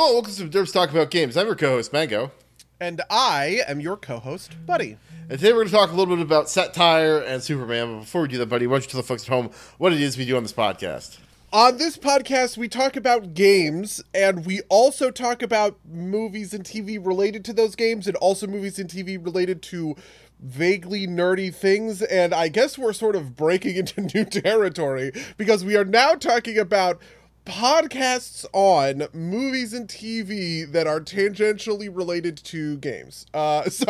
Hello, welcome to Derbs Talk About Games. I'm your co-host, Mango. And I am your co-host, Buddy. And today we're going to talk a little bit about Satire and Superman. But before we do that, Buddy, why don't you tell the folks at home what it is we do on this podcast? On this podcast, we talk about games, and we also talk about movies and TV related to those games, and also movies and TV related to vaguely nerdy things. And I guess we're sort of breaking into new territory because we are now talking about podcasts on movies and TV that are tangentially related to games. Uh, so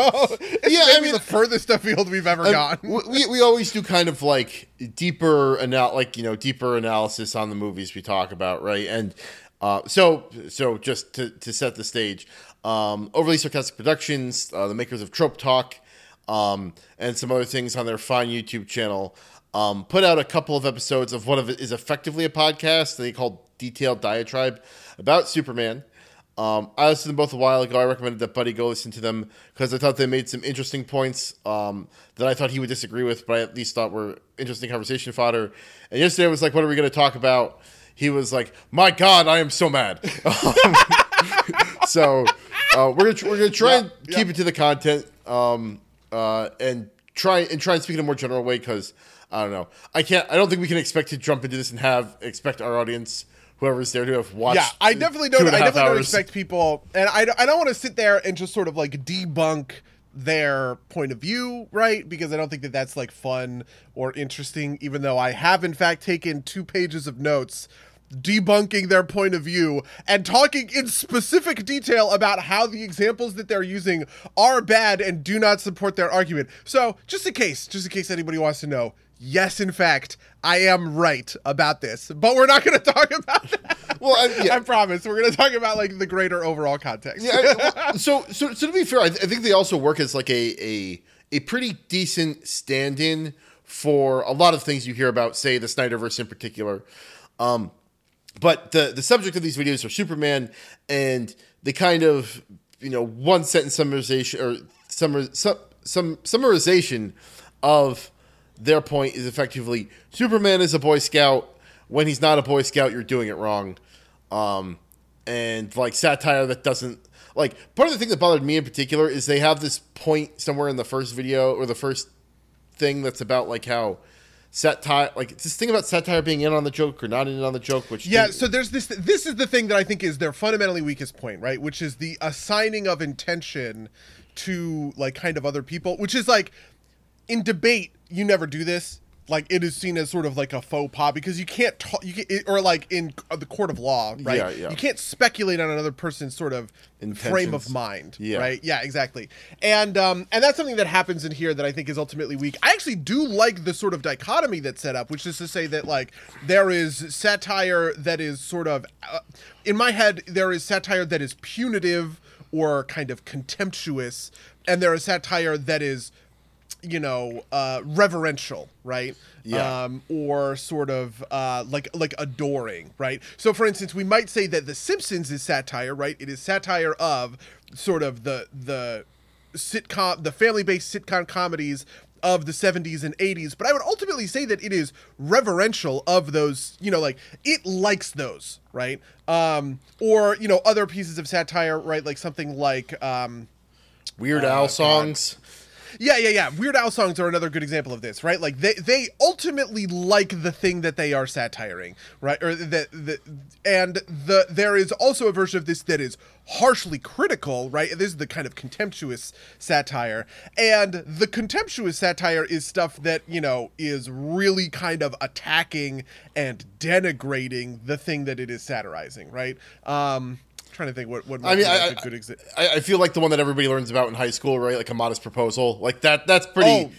Yeah, I mean- the furthest afield we've ever Um, gone. we, we always do kind of like deeper anal- like you know deeper analysis on the movies we talk about, right? And uh, so so just to, to set the stage, um, overly sarcastic productions, uh, the makers of Trope Talk, um, and some other things on their fine YouTube channel. Um, put out a couple of episodes of what is effectively a podcast they called Detailed Diatribe about Superman. Um, I listened to them both a while ago. I recommended that Buddy go listen to them because I thought they made some interesting points um, that I thought he would disagree with, but I at least thought were interesting conversation fodder. And yesterday I was like, "What are we going to talk about?" He was like, "My God, I am so mad." So uh, we're gonna we're gonna try and Yeah, keep yeah. it to the content um, uh, and try and try and speak in a more general way because I don't know. I can't. I don't think we can expect to jump into this and have expect our audience. Whoever's there to have watched. Yeah, I definitely don't. I a I half definitely don't hours. expect people, and I, I don't want to sit there and just sort of like debunk their point of view, right? Because I don't think that that's like fun or interesting. Even though I have in fact taken two pages of notes debunking their point of view and talking in specific detail about how the examples that they're using are bad and do not support their argument. So, just in case, just in case anybody wants to know, yes, in fact, I am right about this, but we're not going to talk about that. Well, I, yeah, I promise. We're going to talk about like the greater overall context. yeah. I- well, so, so, so to be fair, I, th- I think they also work as like a a a pretty decent stand-in for a lot of things you hear about, say the Snyderverse in particular. Um, but the the subject of these videos are Superman, and they kind of you know one sentence summarization or summar, some some summarization of their point is effectively Superman is a Boy Scout. When he's not a Boy Scout, you're doing it wrong. Um, and like satire that doesn't like part of the thing that bothered me in particular is they have this point somewhere in the first video or the first thing that's about like how satire like it's this thing about satire being in on the joke or not in on the joke which Yeah, so there's this this is the thing that I think is their fundamentally weakest point, right? Which is the assigning of intention to like kind of other people, which is like in debate you never do this. Like it is seen as sort of like a faux pas because you can't talk, you can, or like in the court of law, right? Yeah, yeah. You can't speculate on another person's sort of frame of mind, Yeah. right? Yeah, exactly. And um, and that's something that happens in here that I think is ultimately weak. I actually do like the sort of dichotomy that's set up, which is to say that like there is satire that is sort of uh, in my head there is satire that is punitive or kind of contemptuous, and there is satire that is you know uh reverential right? Yeah. um or sort of uh like like adoring right? So for instance we might say that the simpsons is satire right? It is satire of sort of the the sitcom the family based sitcom comedies of the 70s and 80s but i would ultimately say that it is reverential of those you know like it likes those right? Um or you know other pieces of satire right? Like something like um weird Oh, owl God. songs yeah, yeah, yeah. Weird Al songs are another good example of this, right? Like they they ultimately like the thing that they are satiring, right? Or that the and the there is also a version of this that is harshly critical, right? This is the kind of contemptuous satire. And the contemptuous satire is stuff that, you know, is really kind of attacking and denigrating the thing that it is satirizing, right? Um trying to think what what I mean, I, a good example. I, I feel like the one that everybody learns about in high school, right? Like a modest proposal, like that. That's pretty. Oh,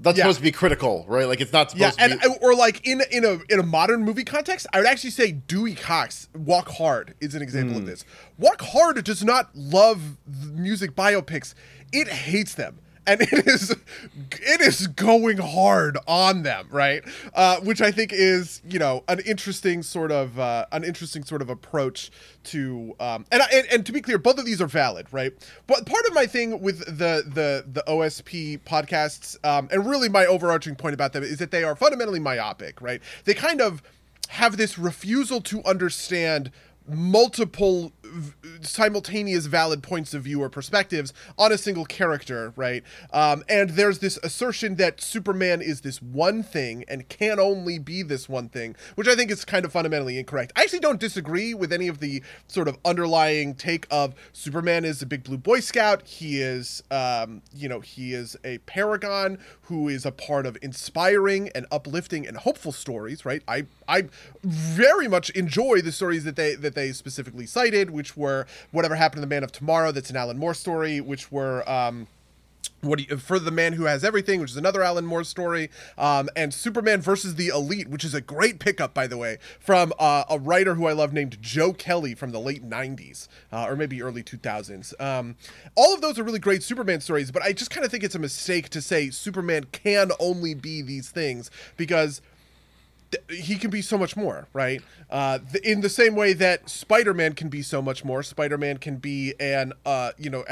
that's yeah. supposed to be critical, right? Like it's not Yeah, supposed and to be. or like in in a in a modern movie context, I would actually say Dewey Cox Walk Hard is an example Hmm. of this. Walk Hard does not love music biopics; it hates them. And it is, it is going hard on them, right? Uh, which I think is, you know, an interesting sort of, uh, an interesting sort of approach to, um, and, and and to be clear, both of these are valid, right? But part of my thing with the the the OSP podcasts, um, and really my overarching point about them is that they are fundamentally myopic, right? They kind of have this refusal to understand multiple simultaneous valid points of view or perspectives on a single character, right? Um, and there's this assertion that Superman is this one thing and can only be this one thing, which I think is kind of fundamentally incorrect. I actually don't disagree with any of the sort of underlying take of Superman is a big blue Boy Scout. He is, um, you know, he is a paragon who is a part of inspiring and uplifting and hopeful stories, right? I I very much enjoy the stories that they that they specifically cited, which were whatever happened to the Man of Tomorrow. That's an Alan Moore story, which were. Um, what you, for the man who has everything, which is another Alan Moore story, um, and Superman versus the Elite, which is a great pickup, by the way, from uh, a writer who I love named Joe Kelly from the late '90s uh, or maybe early 2000s. Um, all of those are really great Superman stories, but I just kind of think it's a mistake to say Superman can only be these things because he can be so much more, right? Uh, th- in the same way that Spider-Man can be so much more. Spider-Man can be an, uh, you know,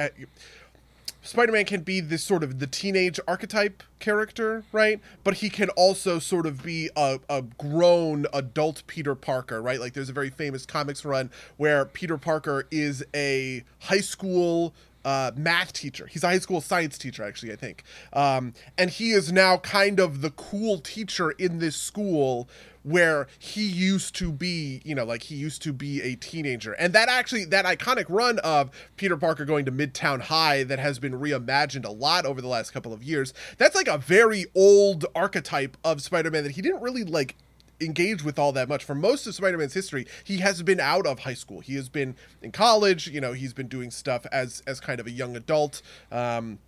Spider-Man can be this sort of the teenage archetype character, right? But he can also sort of be a, a grown adult Peter Parker, right? Like there's a very famous comics run where Peter Parker is a high school uh, math teacher. He's a high school science teacher, actually, I think. Um, and he is now kind of the cool teacher in this school where he used to be, you know, like he used to be a teenager. And that actually, that iconic run of Peter Parker going to Midtown High that has been reimagined a lot over the last couple of years, that's like a very old archetype of Spider Man that he didn't really like engage with all that much. For most of spider-man's history he has been out of high school. He has been in college you know he's been doing stuff as as kind of a young adult. Um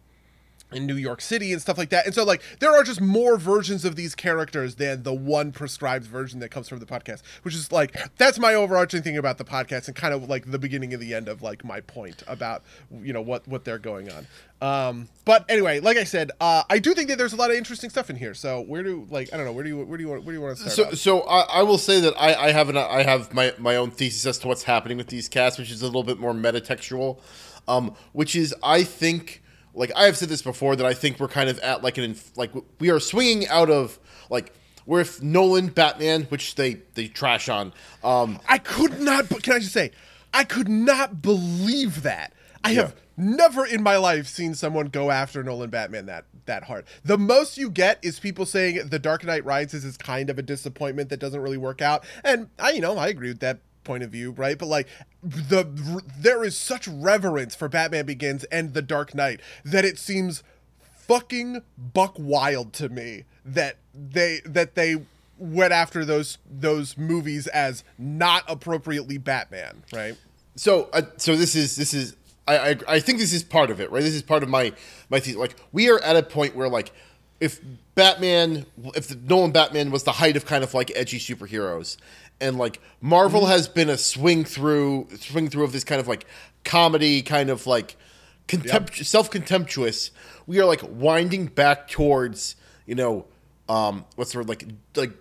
in New York City and stuff like that. And so like there are just more versions of these characters than the one prescribed version that comes from the podcast, which is like that's my overarching thing about the podcast and kind of like the beginning and the end of like my point about you know what what they're going on. Um but anyway, like I said, uh I do think that there's a lot of interesting stuff in here. So where do like I don't know, where do you where do you want where do you want to start? So, so I, I will say that I, I have an I have my my own thesis as to what's happening with these casts, which is a little bit more metatextual, um, which is I think like I have said this before that I think we're kind of at like an like we are swinging out of like with Nolan Batman, which they they trash on. Um, I could not. Can I just say, I could not believe that. I have never in my life seen someone go after Nolan Batman that that hard. The most you get is people saying The Dark Knight Rises is kind of a disappointment that doesn't really work out, and I, you know, I agree with that point of view, right? But like the there is such reverence for Batman Begins and The Dark Knight that it seems fucking buck wild to me that they that they went after those those movies as not appropriately Batman, right? So uh, so this is this is I, I I think this is part of it, right? This is part of my my thesis. Like we are at a point where like if Batman, if the Nolan Batman was the height of kind of like edgy superheroes, and like Marvel mm-hmm. has been a swing through swing through of this kind of like comedy, kind of like contempt, yep. self contemptuous. We are like winding back towards you know um what's the word like like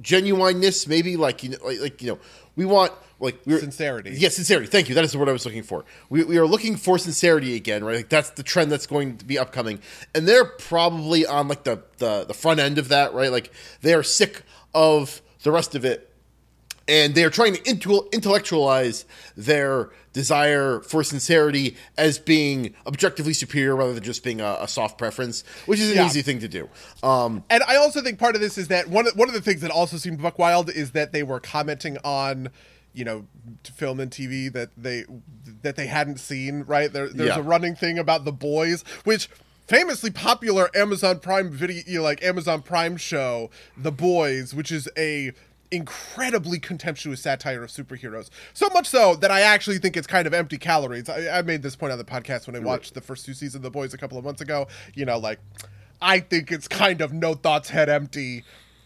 genuineness maybe like you know like, like you know we want like we're sincerity. Yes, yeah, sincerity. Thank you. That is the word I was looking for. We, we are looking for sincerity again, right? Like that's the trend that's going to be upcoming, and they're probably on like the the, the front end of that, right? Like they are sick of the rest of it, and they are trying to intellectualize their desire for sincerity as being objectively superior rather than just being a, a soft preference, which is an yeah. easy thing to do. Um, and I also think part of this is that one of, one of the things that also seemed buck wild is that they were commenting on you know film and TV that they that they hadn't seen. Right there, there's yeah. a running thing about the boys, which famously popular Amazon Prime video, like Amazon Prime show, The Boys, which is a incredibly contemptuous satire of superheroes. So much so that I actually think it's kind of empty calories. I, I made this point on the podcast when I watched the first two seasons of The Boys a couple of months ago. You know, like I think it's kind of no thoughts head empty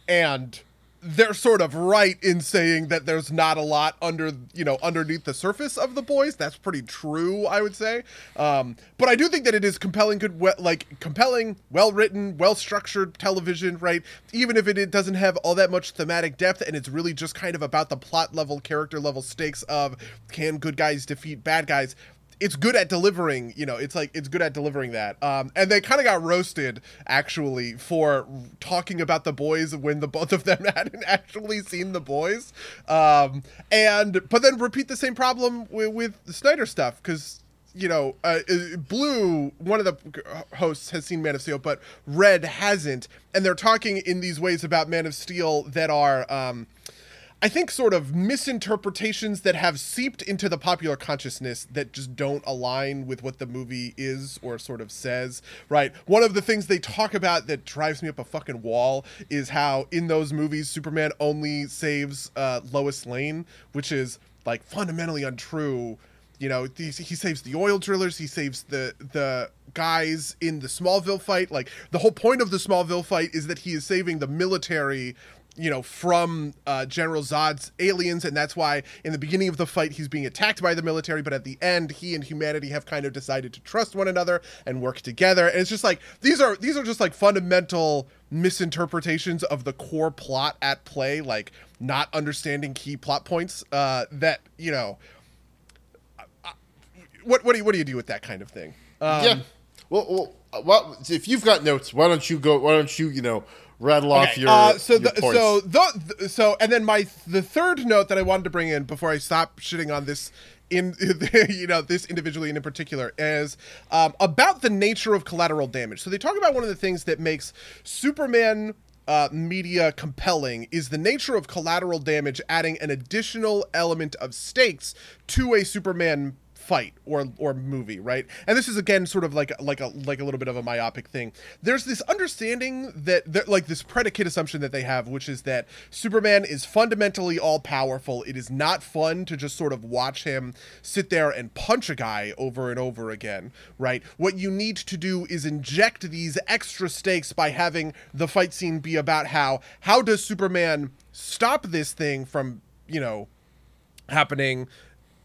and they're sort of right in saying that there's not a lot under you know underneath the surface of the boys. That's pretty true i would say. Um, but i do think that it is compelling good like compelling well written well structured television right? Even if it, it doesn't have all that much thematic depth and it's really just kind of about the plot level character level stakes of can good guys defeat bad guys it's good at delivering you know it's like it's good at delivering that. Um and they kind of got roasted actually for talking about the boys when the both of them hadn't actually seen the boys. Um and but then repeat the same problem with, with snyder stuff because you know, uh, uh, Blue, one of the hosts has seen Man of Steel, but Red hasn't, and they're talking in these ways about Man of Steel that are, um, I think, sort of misinterpretations that have seeped into the popular consciousness that just don't align with what the movie is or sort of says. Right? One of the things they talk about that drives me up a fucking wall is how in those movies Superman only saves uh, Lois Lane, which is like fundamentally untrue you know, he, he saves the oil drillers. He saves the the guys in the Smallville fight. Like the whole point of the Smallville fight is that he is saving the military you know from uh, general zod's aliens and that's why in the beginning of the fight he's being attacked by the military but at the end he and humanity have kind of decided to trust one another and work together and it's just like these are these are just like fundamental misinterpretations of the core plot at play like not understanding key plot points uh, that you know what what do you what do you do with that kind of thing? Um, yeah. Well, well, uh, well, if you've got notes, why don't you go? Why don't you, you know, rattle okay. off your, uh, so your the, so the, so and then my the third note that I wanted to bring in before I stop shitting on this in you know this individually and in particular is um, about the nature of collateral damage. So they talk about one of the things that makes Superman uh, media compelling is the nature of collateral damage, adding an additional element of stakes to a Superman fight or or movie, right? And this is again sort of like like a like a little bit of a myopic thing. There's this understanding that like this predicate assumption that they have, which is that Superman is fundamentally all powerful. It is not fun to just sort of watch him sit there and punch a guy over and over again, right? What you need to do is inject these extra stakes by having the fight scene be about how how does Superman stop this thing from, you know, happening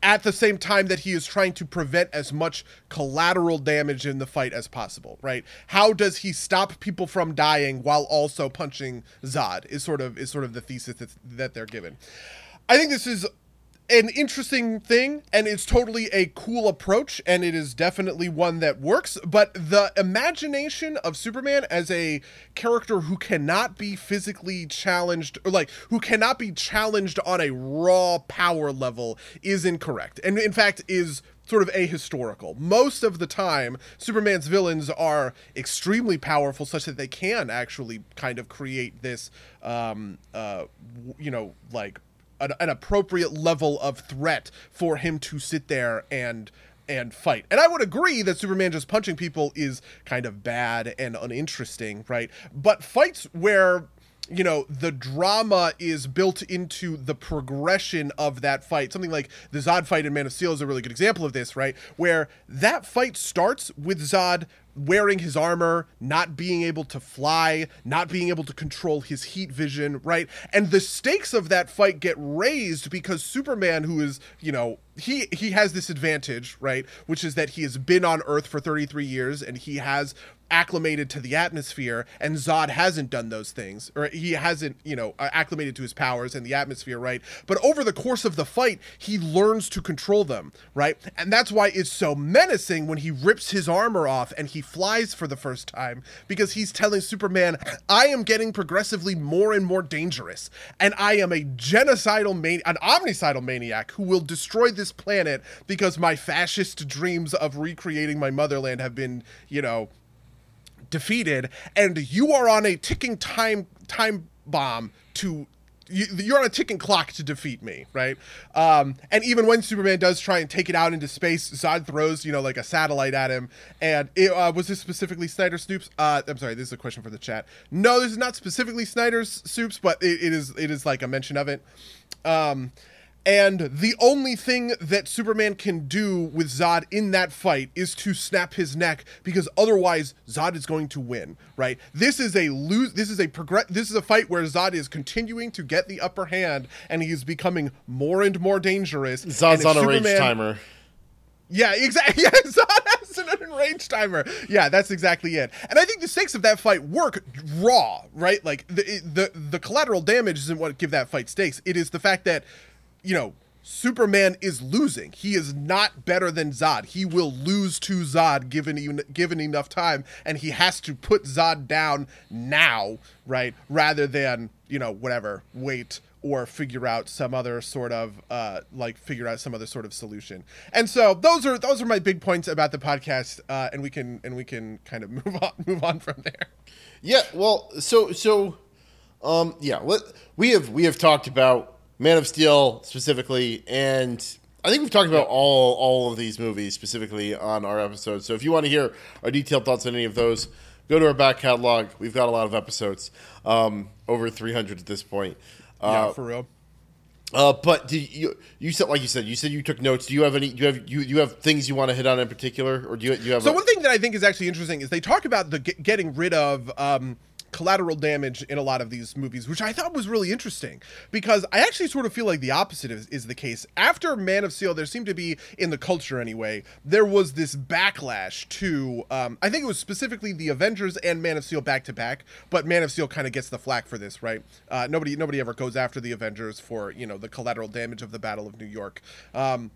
at the same time that he is trying to prevent as much collateral damage in the fight as possible, right? How does he stop people from dying while also punching Zod? Is sort of is sort of the thesis that, that they're given. I think this is an interesting thing and it's totally a cool approach and it is definitely one that works but the imagination of superman as a character who cannot be physically challenged or like who cannot be challenged on a raw power level is incorrect and in fact is sort of ahistorical. Most of the time, Superman's villains are extremely powerful, such that they can actually kind of create this, um, uh, you know, like an, an appropriate level of threat for him to sit there and and fight. And I would agree that Superman just punching people is kind of bad and uninteresting, right? But fights where you know the drama is built into the progression of that fight something like the zod fight in man of steel is a really good example of this right where that fight starts with zod wearing his armor, not being able to fly, not being able to control his heat vision, right? And the stakes of that fight get raised because Superman, who is, you know, he he has this advantage, right? Which is that he has been on Earth for 33 years and he has acclimated to the atmosphere and Zod hasn't done those things or he hasn't, you know, uh, acclimated to his powers and the atmosphere, right? But over the course of the fight, he learns to control them, right? And that's why it's so menacing when he rips his armor off and he flies for the first time because he's telling Superman, "I am getting progressively more and more dangerous and I am a genocidal man- an omnicidal maniac who will destroy this planet because my fascist dreams of recreating my motherland have been, you know, defeated, and you are on a ticking time time bomb to you, are on a ticking clock to defeat me, right? Um, and even when Superman does try and take it out into space, Zod throws, you know, like a satellite at him. And it, uh, was this specifically Snyder Snoops? Uh, I'm sorry, this is a question for the chat. No, this is not specifically Snyder's Soups, but it, it is it is like a mention of it. Um, and the only thing that Superman can do with Zod in that fight is to snap his neck because otherwise Zod is going to win, right? This is a lose this is a progress this is a fight where Zod is continuing to get the upper hand and he is becoming more and more dangerous. Zod's on a range timer. Yeah, exactly. Yeah, Zod has an range timer. Yeah, that's exactly it. And I think the stakes of that fight work raw, right? Like the the the collateral damage isn't what give that fight stakes. It is the fact that you know, Superman is losing. He is not better than Zod. He will lose to Zod given given enough time, and he has to put Zod down now, right? Rather than you know whatever wait or figure out some other sort of uh, like figure out some other sort of solution. And so those are those are my big points about the podcast, uh, and we can and we can kind of move on move on from there. Yeah, well, so so, um, yeah, let, we have we have talked about Man of Steel specifically, and I think we've talked about all all of these movies specifically on our episodes. So if you want to hear our detailed thoughts on any of those, go to our back catalog. We've got a lot of episodes, um, over 300 at this point. yeah, Uh, for real. uh, but do you you said like you said you said you took notes. Do you have any? Do you have you, you have things you want to hit on in particular, or do you you have? So a- one thing that I think is actually interesting is they talk about the get, getting rid of um, collateral damage in a lot of these movies, which I thought was really interesting because I actually sort of feel like the opposite is, is the case. After Man of Steel, there seemed to be in the culture anyway, there was this backlash to um, I think it was specifically the Avengers and Man of Steel back to back, but Man of Steel kind of gets the flack for this, right? Uh, nobody nobody ever goes after the Avengers for you know the collateral damage of the Battle of New York. Um,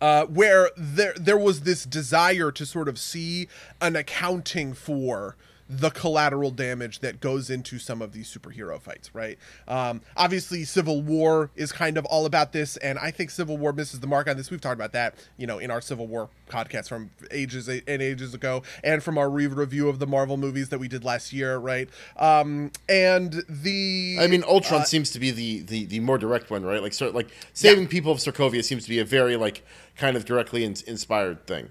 uh, where there there was this desire to sort of see an accounting for the collateral damage that goes into some of these superhero fights, right? Um, obviously, Civil War is kind of all about this, and I think Civil War misses the mark on this. We've talked about that, you know, in our Civil War podcast from ages and ages ago, and from our re- review of the Marvel movies that we did last year, right? Um, and the I mean, Ultron uh, seems to be the, the, the more direct one, right? Like, sort like saving people of Sokovia seems to be a very like kind of directly in, inspired thing.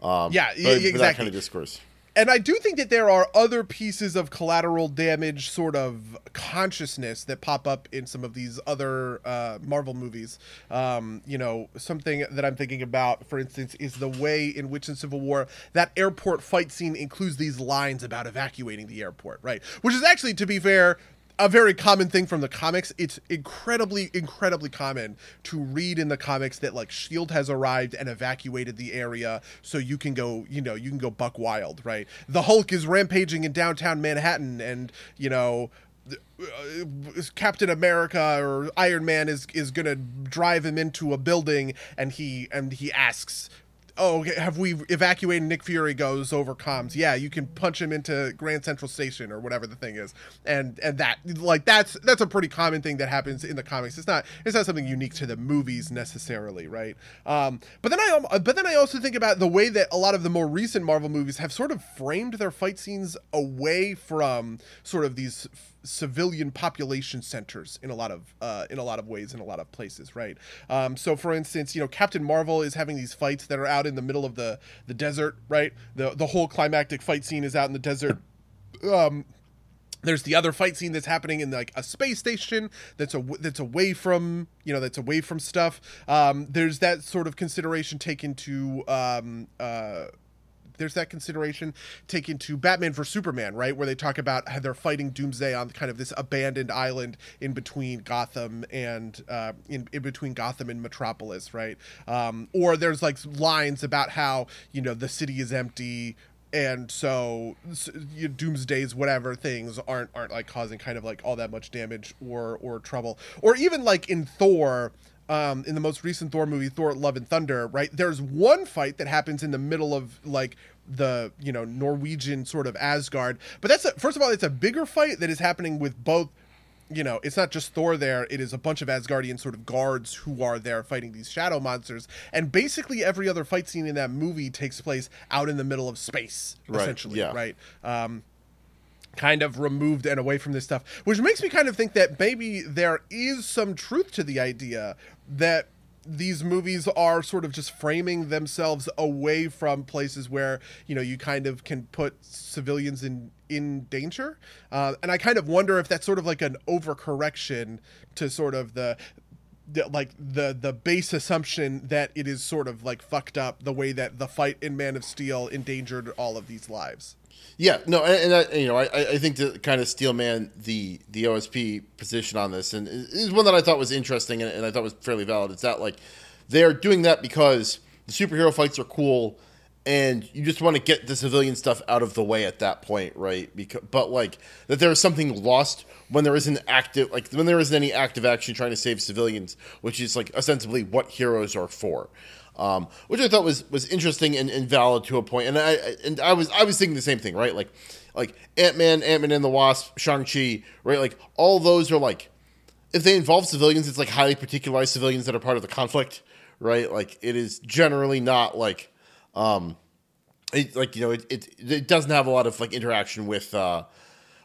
Um, Yeah, for- yeah, for that kind of discourse. And I do think that there are other pieces of collateral damage sort of consciousness that pop up in some of these other uh, Marvel movies. Um, you know, something that I'm thinking about, for instance, is the way in which in Civil War that airport fight scene includes these lines about evacuating the airport, right? Which is actually, to be fair, a very common thing from the comics. It's incredibly, incredibly common to read in the comics that like Shield has arrived and evacuated the area, so you can go, you know, you can go buck wild, right? The Hulk is rampaging in downtown Manhattan, and you know. uh, Captain America or Iron Man is is gonna drive him into a building, and he and he asks, oh, have we evacuated Nick Fury goes over comms? Yeah, you can punch him into Grand Central Station or whatever the thing is. And and that like that's that's a pretty common thing that happens in the comics. It's not it's not something unique to the movies necessarily, right? Um, but then I um, but then I also think about the way that a lot of the more recent Marvel movies have sort of framed their fight scenes away from sort of these civilian population centers in a lot of uh, in a lot of ways in a lot of places, right? Um, so, for instance, you know, Captain Marvel is having these fights that are out in the middle of the the desert, right? the The whole climactic fight scene is out in the desert. Um, there's the other fight scene that's happening in like a space station that's a that's away from you know that's away from stuff. Um, there's that sort of consideration taken to um, uh, there's that consideration taken to Batman for Superman, right? Where they talk about how they're fighting Doomsday on kind of this abandoned island in between Gotham and uh, in, in between Gotham and Metropolis, right? Um, or there's like lines about how you know the city is empty and so s- you doomsdays whatever things aren't aren't like causing kind of like all that much damage or or trouble or even like in thor um, in the most recent Thor movie, Thor: Love and Thunder, right? There's one fight that happens in the middle of like the you know Norwegian sort of Asgard, but that's a, first of all, it's a bigger fight that is happening with both. You know, it's not just Thor there; it is a bunch of Asgardian sort of guards who are there fighting these shadow monsters, and basically every other fight scene in that movie takes place out in the middle of space, Right, essentially, yeah. right? Um, kind of removed and away from this stuff, which makes me kind of think that maybe there is some truth to the idea that these movies are sort of just framing themselves away from places where you know you kind of can put civilians in in danger uh, and i kind of wonder if that's sort of like an overcorrection to sort of the the, like the the base assumption that it is sort of like fucked up the way that the fight in Man of Steel endangered all of these lives. Yeah, no, and, and I, you know, I, I think to kind of steel man the the OSP position on this, and is one that I thought was interesting and, and I thought was fairly valid. It's that like they're doing that because the superhero fights are cool, and you just want to get the civilian stuff out of the way at that point, right? Because, but like that there is something lost when there isn't active, like when there isn't any active action trying to save civilians, which is like ostensibly what heroes are for. Um, which I thought was was interesting and, and valid to a point. And I and I was I was thinking the same thing, right? Like like Ant Man, Ant Man and the Wasp, Shang Chi, right? Like all those are like if they involve civilians, it's like highly particularized civilians that are part of the conflict, right? Like it is generally not like um, it, like you know, it, it it doesn't have a lot of like interaction with uh,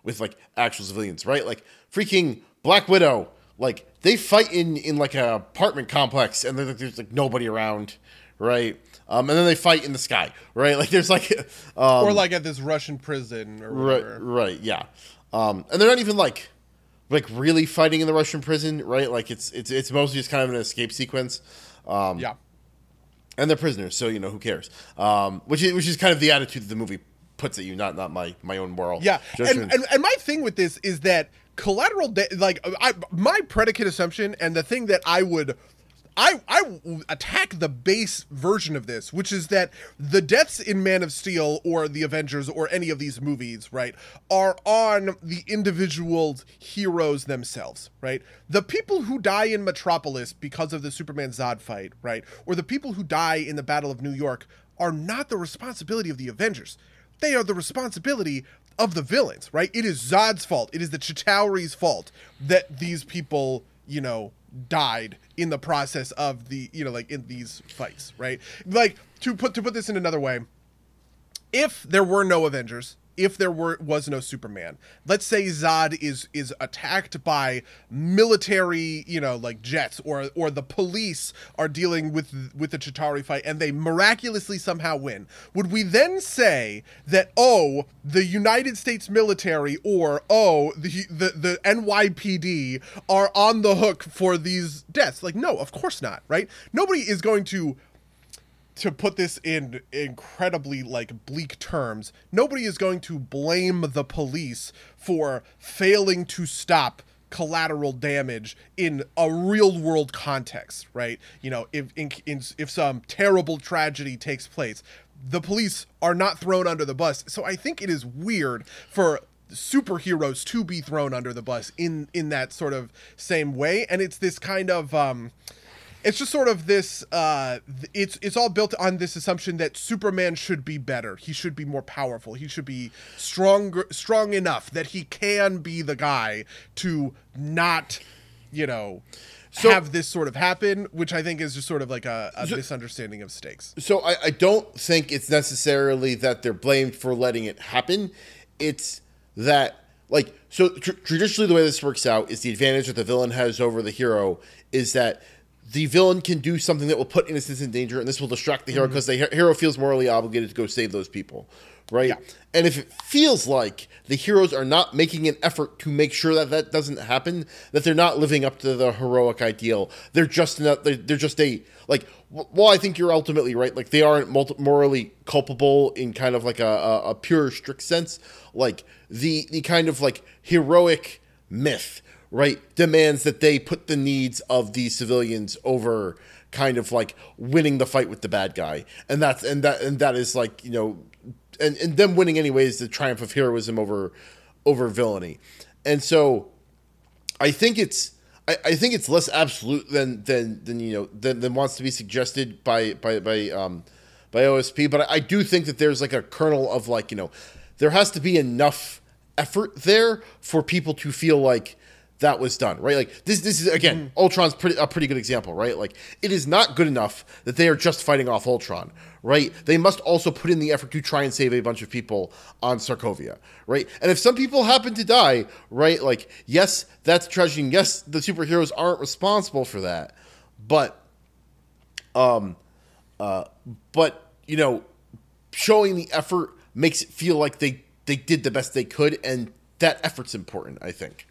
with like actual civilians, right? Like freaking Black Widow, like they fight in in like an apartment complex, and there's, there's like nobody around, right? Um, and then they fight in the sky, right? Like there's like, um, or like at this Russian prison or whatever. right, right, yeah. Um, and they're not even like like really fighting in the Russian prison, right? Like it's it's it's mostly just kind of an escape sequence. Um, Yeah. and they're prisoners, so you know who cares. Um, which is which is kind of the attitude that the movie puts at you, not not my my own moral. Yeah, and, and and my thing with this is that collateral, da- like I, my predicate assumption, and the thing that I would. I, I attack the base version of this, which is that the deaths in Man of Steel or the Avengers or any of these movies, right, are on the individual heroes themselves, right? The people who die in Metropolis because of the Superman Zod fight, right, or the people who die in the Battle of New York are not the responsibility of the Avengers they are the responsibility of the villains, right? It is Zod's fault. It is the Chitauri's fault that these people, you know, died in the process of the, you know, like in these fights, right? Like to put to put this in another way, if there were no Avengers, if there were was no Superman, let's say Zod is is attacked by military, you know, like jets, or or the police are dealing with with the Chitauri fight, and they miraculously somehow win. Would we then say that oh, the United States military or oh, the the the NYPD are on the hook for these deaths? Like, no, of course not, right? Nobody is going to to put this in incredibly like bleak terms, nobody is going to blame the police for failing to stop collateral damage in a real world context, right? You know, if in, in, if some terrible tragedy takes place, the police are not thrown under the bus. So I think it is weird for superheroes to be thrown under the bus in in that sort of same way and it's this kind of um it's just sort of this uh it's it's all built on this assumption that superman should be better. He should be more powerful. He should be stronger strong enough that he can be the guy to not you know So- have this sort of happen which i think is just sort of like a, a misunderstanding of stakes. So I, I don't think it's necessarily that they're blamed for letting it happen. It's that like so tr- traditionally the way this works out is the advantage that the villain has over the hero is that the villain can do something that will put innocents in danger, and this will distract the hero mm-hmm. because the hero feels morally obligated to go save those people, right? Yeah. And if it feels like the heroes are not making an effort to make sure that that doesn't happen, that they're not living up to the heroic ideal, they're just not, they're, they're just a like. Well, I think you're ultimately right. Like they aren't multi- morally culpable in kind of like a, a, a pure strict sense. Like the the kind of like heroic myth, right, demands that they put the needs of the civilians over kind of like winning the fight with the bad guy, and that's and that and that is like you know and, and them winning anyway is the triumph of heroism over over villainy. And so I think it's I, I think it's less absolute than than than you know than, than wants to be suggested by by by um by OSP, but I, I do think that there's like a kernel of like, you know, there has to be enough effort there for people to feel like that was done, right? Like this this is again, Ultron's pretty a pretty good example, right? Like it is not good enough that they are just fighting off Ultron, right? They must also put in the effort to try and save a bunch of people on Sokovia, right? And if some people happen to die, right, like yes, that's tragedy. And yes, the superheroes aren't responsible for that, but um, uh, but you know, showing the effort makes it feel like they they did the best they could, and that effort's important. I think.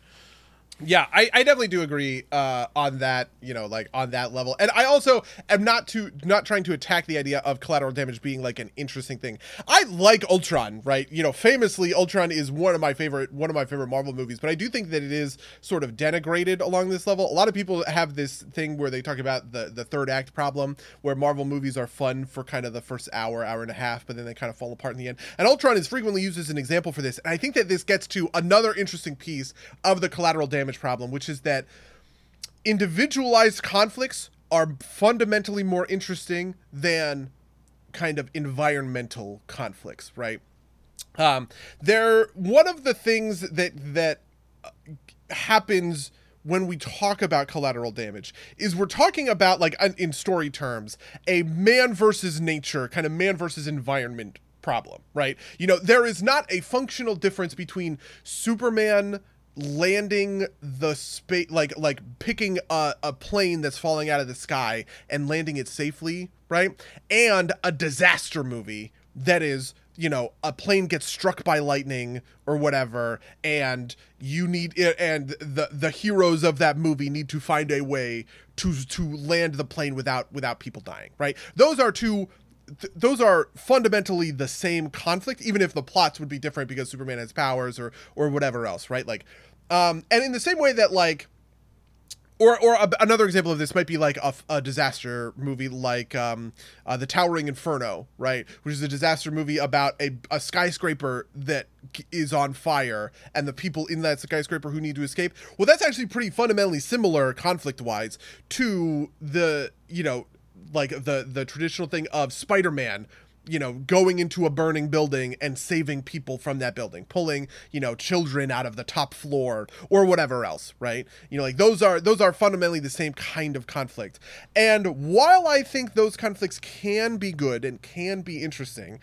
Yeah, I, I definitely do agree uh, on that, you know, like on that level. And I also am not to not trying to attack the idea of collateral damage being like an interesting thing. I like Ultron, right? You know, famously Ultron is one of my favorite one of my favorite Marvel movies, but I do think that it is sort of denigrated along this level. A lot of people have this thing where they talk about the the third act problem where Marvel movies are fun for kind of the first hour, hour and a half, but then they kind of fall apart in the end. And Ultron is frequently used as an example for this. And I think that this gets to another interesting piece of the collateral damage problem, which is that individualized conflicts are fundamentally more interesting than kind of environmental conflicts, right? Um, they're one of the things that that uh, happens when we talk about collateral damage is we're talking about like in story terms a man versus nature kind of man versus environment problem right you know there is not a functional difference between superman landing the space like like picking a, a plane that's falling out of the sky and landing it safely right? And a disaster movie that is you know a plane gets struck by lightning or whatever and you need eh, and the the heroes of that movie need to find a way to to land the plane without without people dying right? Those are two th- those are fundamentally the same conflict, even if the plots would be different because Superman has powers or or whatever else, right? Like, um, and in the same way that like, or or a, another example of this might be like a, a disaster movie like um, uh, the Towering Inferno, right? Which is a disaster movie about a, a skyscraper that is on fire and the people in that skyscraper who need to escape. Well, that's actually pretty fundamentally similar conflict wise to the you know like the the traditional thing of Spider-Man you know going into a burning building and saving people from that building pulling you know children out of the top floor or whatever else right? You know like those are those are fundamentally the same kind of conflict. And while i think those conflicts can be good and can be interesting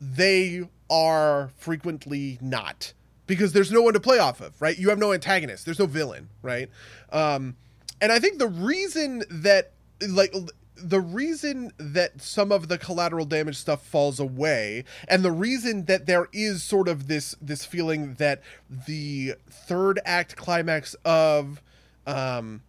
they are frequently not. Because there's no one to play off of right? You have no antagonist. There's no villain right? Um and i think the reason that like the reason that some of the collateral damage stuff falls away and the reason that there is sort of this this feeling that the third act climax of um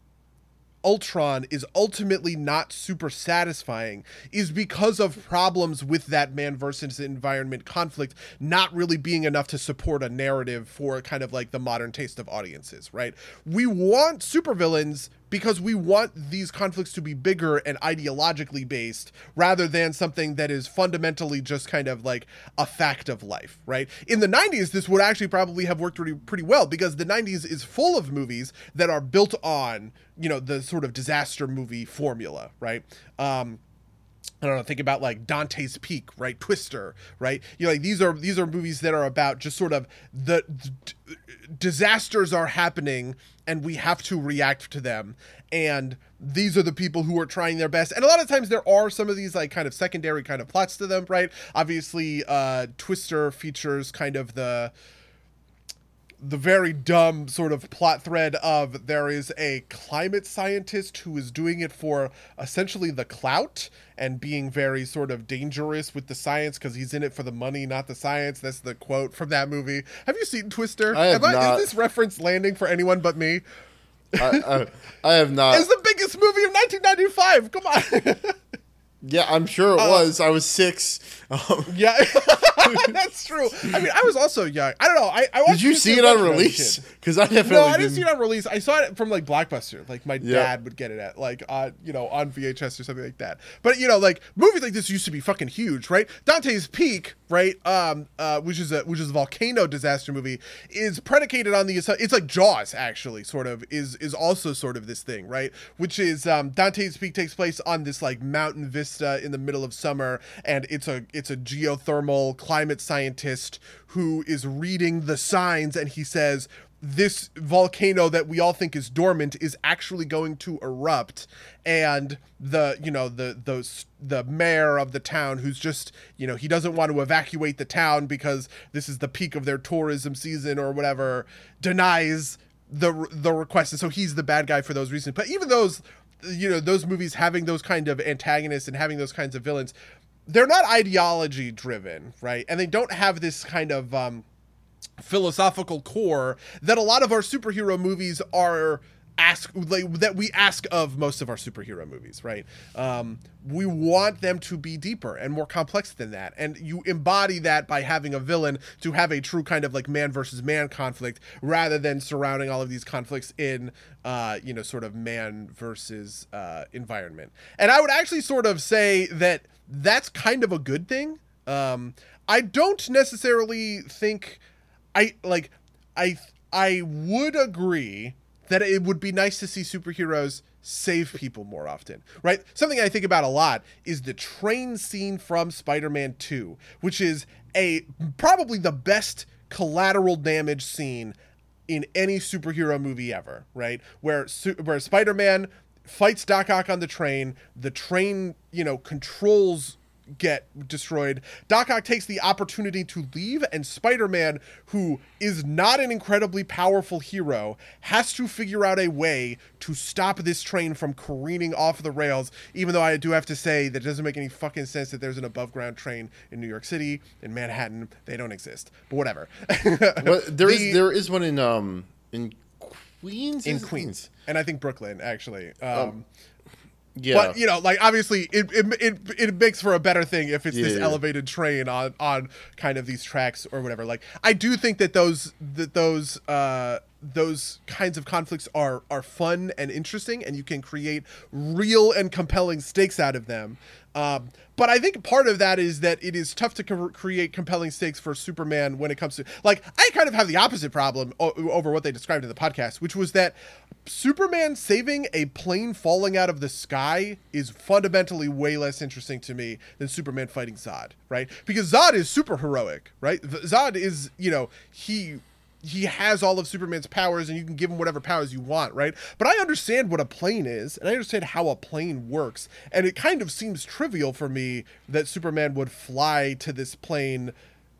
Ultron is ultimately not super satisfying is because of problems with that man versus environment conflict not really being enough to support a narrative for kind of like the modern taste of audiences, right? We want supervillains because we want these conflicts to be bigger and ideologically based rather than something that is fundamentally just kind of like a fact of life, right? In the 90s, this would actually probably have worked pretty, pretty well because the 90s is full of movies that are built on, you know, the sort of disaster movie formula, right? Um, I don't know, think about like Dante's Peak, right? Twister, right? You know, like these are these are movies that are about just sort of the d- disasters are happening and we have to react to them. And these are the people who are trying their best. And a lot of times there are some of these like kind of secondary kind of plots to them, right? Obviously, uh Twister features kind of the the very dumb sort of plot thread of there is a climate scientist who is doing it for essentially the clout and being very sort of dangerous with the science because he's in it for the money, not the science. That's the quote from that movie. Have you seen Twister? I have I, not. Is this reference landing for anyone but me? I, I, I have not. It's the biggest movie of 1995. Come on. yeah, I'm sure it Uh, was. I was six. Um, yeah, that's true. I mean, I was also young. I don't know. I, I did you see it on bunch when I was a release? Because I definitely No, I didn't didn't. see it on release. I saw it from like Blockbuster. Like my Yeah. dad would get it at like on you know on VHS or something like that. But you know, like movies like this used to be fucking huge, right? Dante's Peak, right? Um, uh, which is a which is a volcano disaster movie, is predicated on the it's like Jaws actually, sort of is is also sort of this thing, right? Which is um, Dante's Peak takes place on this like mountain vista in the middle of summer, and it's a it's a geothermal climate scientist who is reading the signs, and he says this volcano that we all think is dormant is actually going to erupt. And the you know the those the mayor of the town who's just you know he doesn't want to evacuate the town because this is the peak of their tourism season or whatever denies the the request. And so he's the bad guy for those reasons. But even those you know those movies having those kind of antagonists and having those kinds of villains they're not ideology driven right? And they don't have this kind of um philosophical core that a lot of our superhero movies are ask like, that we ask of most of our superhero movies right? Um, we want them to be deeper and more complex than that. And you embody that by having a villain to have a true kind of like man versus man conflict rather than surrounding all of these conflicts in uh, you know sort of man versus uh, environment. And i would actually sort of say that that's kind of a good thing um, i don't necessarily think i like i i would agree that it would be nice to see superheroes save people more often, right? Something I think about a lot is the train scene from Spider-Man 2, which is a probably the best collateral damage scene in any superhero movie ever, right? Where where Spider-Man fights Doc Ock on the train, the train, you know, controls get destroyed. Doc Ock takes the opportunity to leave, and Spider Man, who is not an incredibly powerful hero, has to figure out a way to stop this train from careening off the rails. Even though I do have to say that it doesn't make any fucking sense that there's an above ground train in New York City, in Manhattan. They don't exist, but whatever. well, there the, is, there is one in um in Queens. In Queens, and I think Brooklyn actually. Um, um yeah. But you know, like obviously, it it, it, it makes for a better thing if it's yeah, this yeah. elevated train on on kind of these tracks or whatever. Like I do think that those that those uh those kinds of conflicts are are fun and interesting, and you can create real and compelling stakes out of them. Um, but I think part of that is that it is tough to co- create compelling stakes for Superman when it comes to like I kind of have the opposite problem o- over what they described in the podcast, which was that Superman saving a plane falling out of the sky is fundamentally way less interesting to me than Superman fighting Zod, right? Because Zod is super heroic, right? Zod is, you know, he he has all of Superman's powers and you can give him whatever powers you want, right? But I understand what a plane is and I understand how a plane works. And it kind of seems trivial for me that Superman would fly to this plane,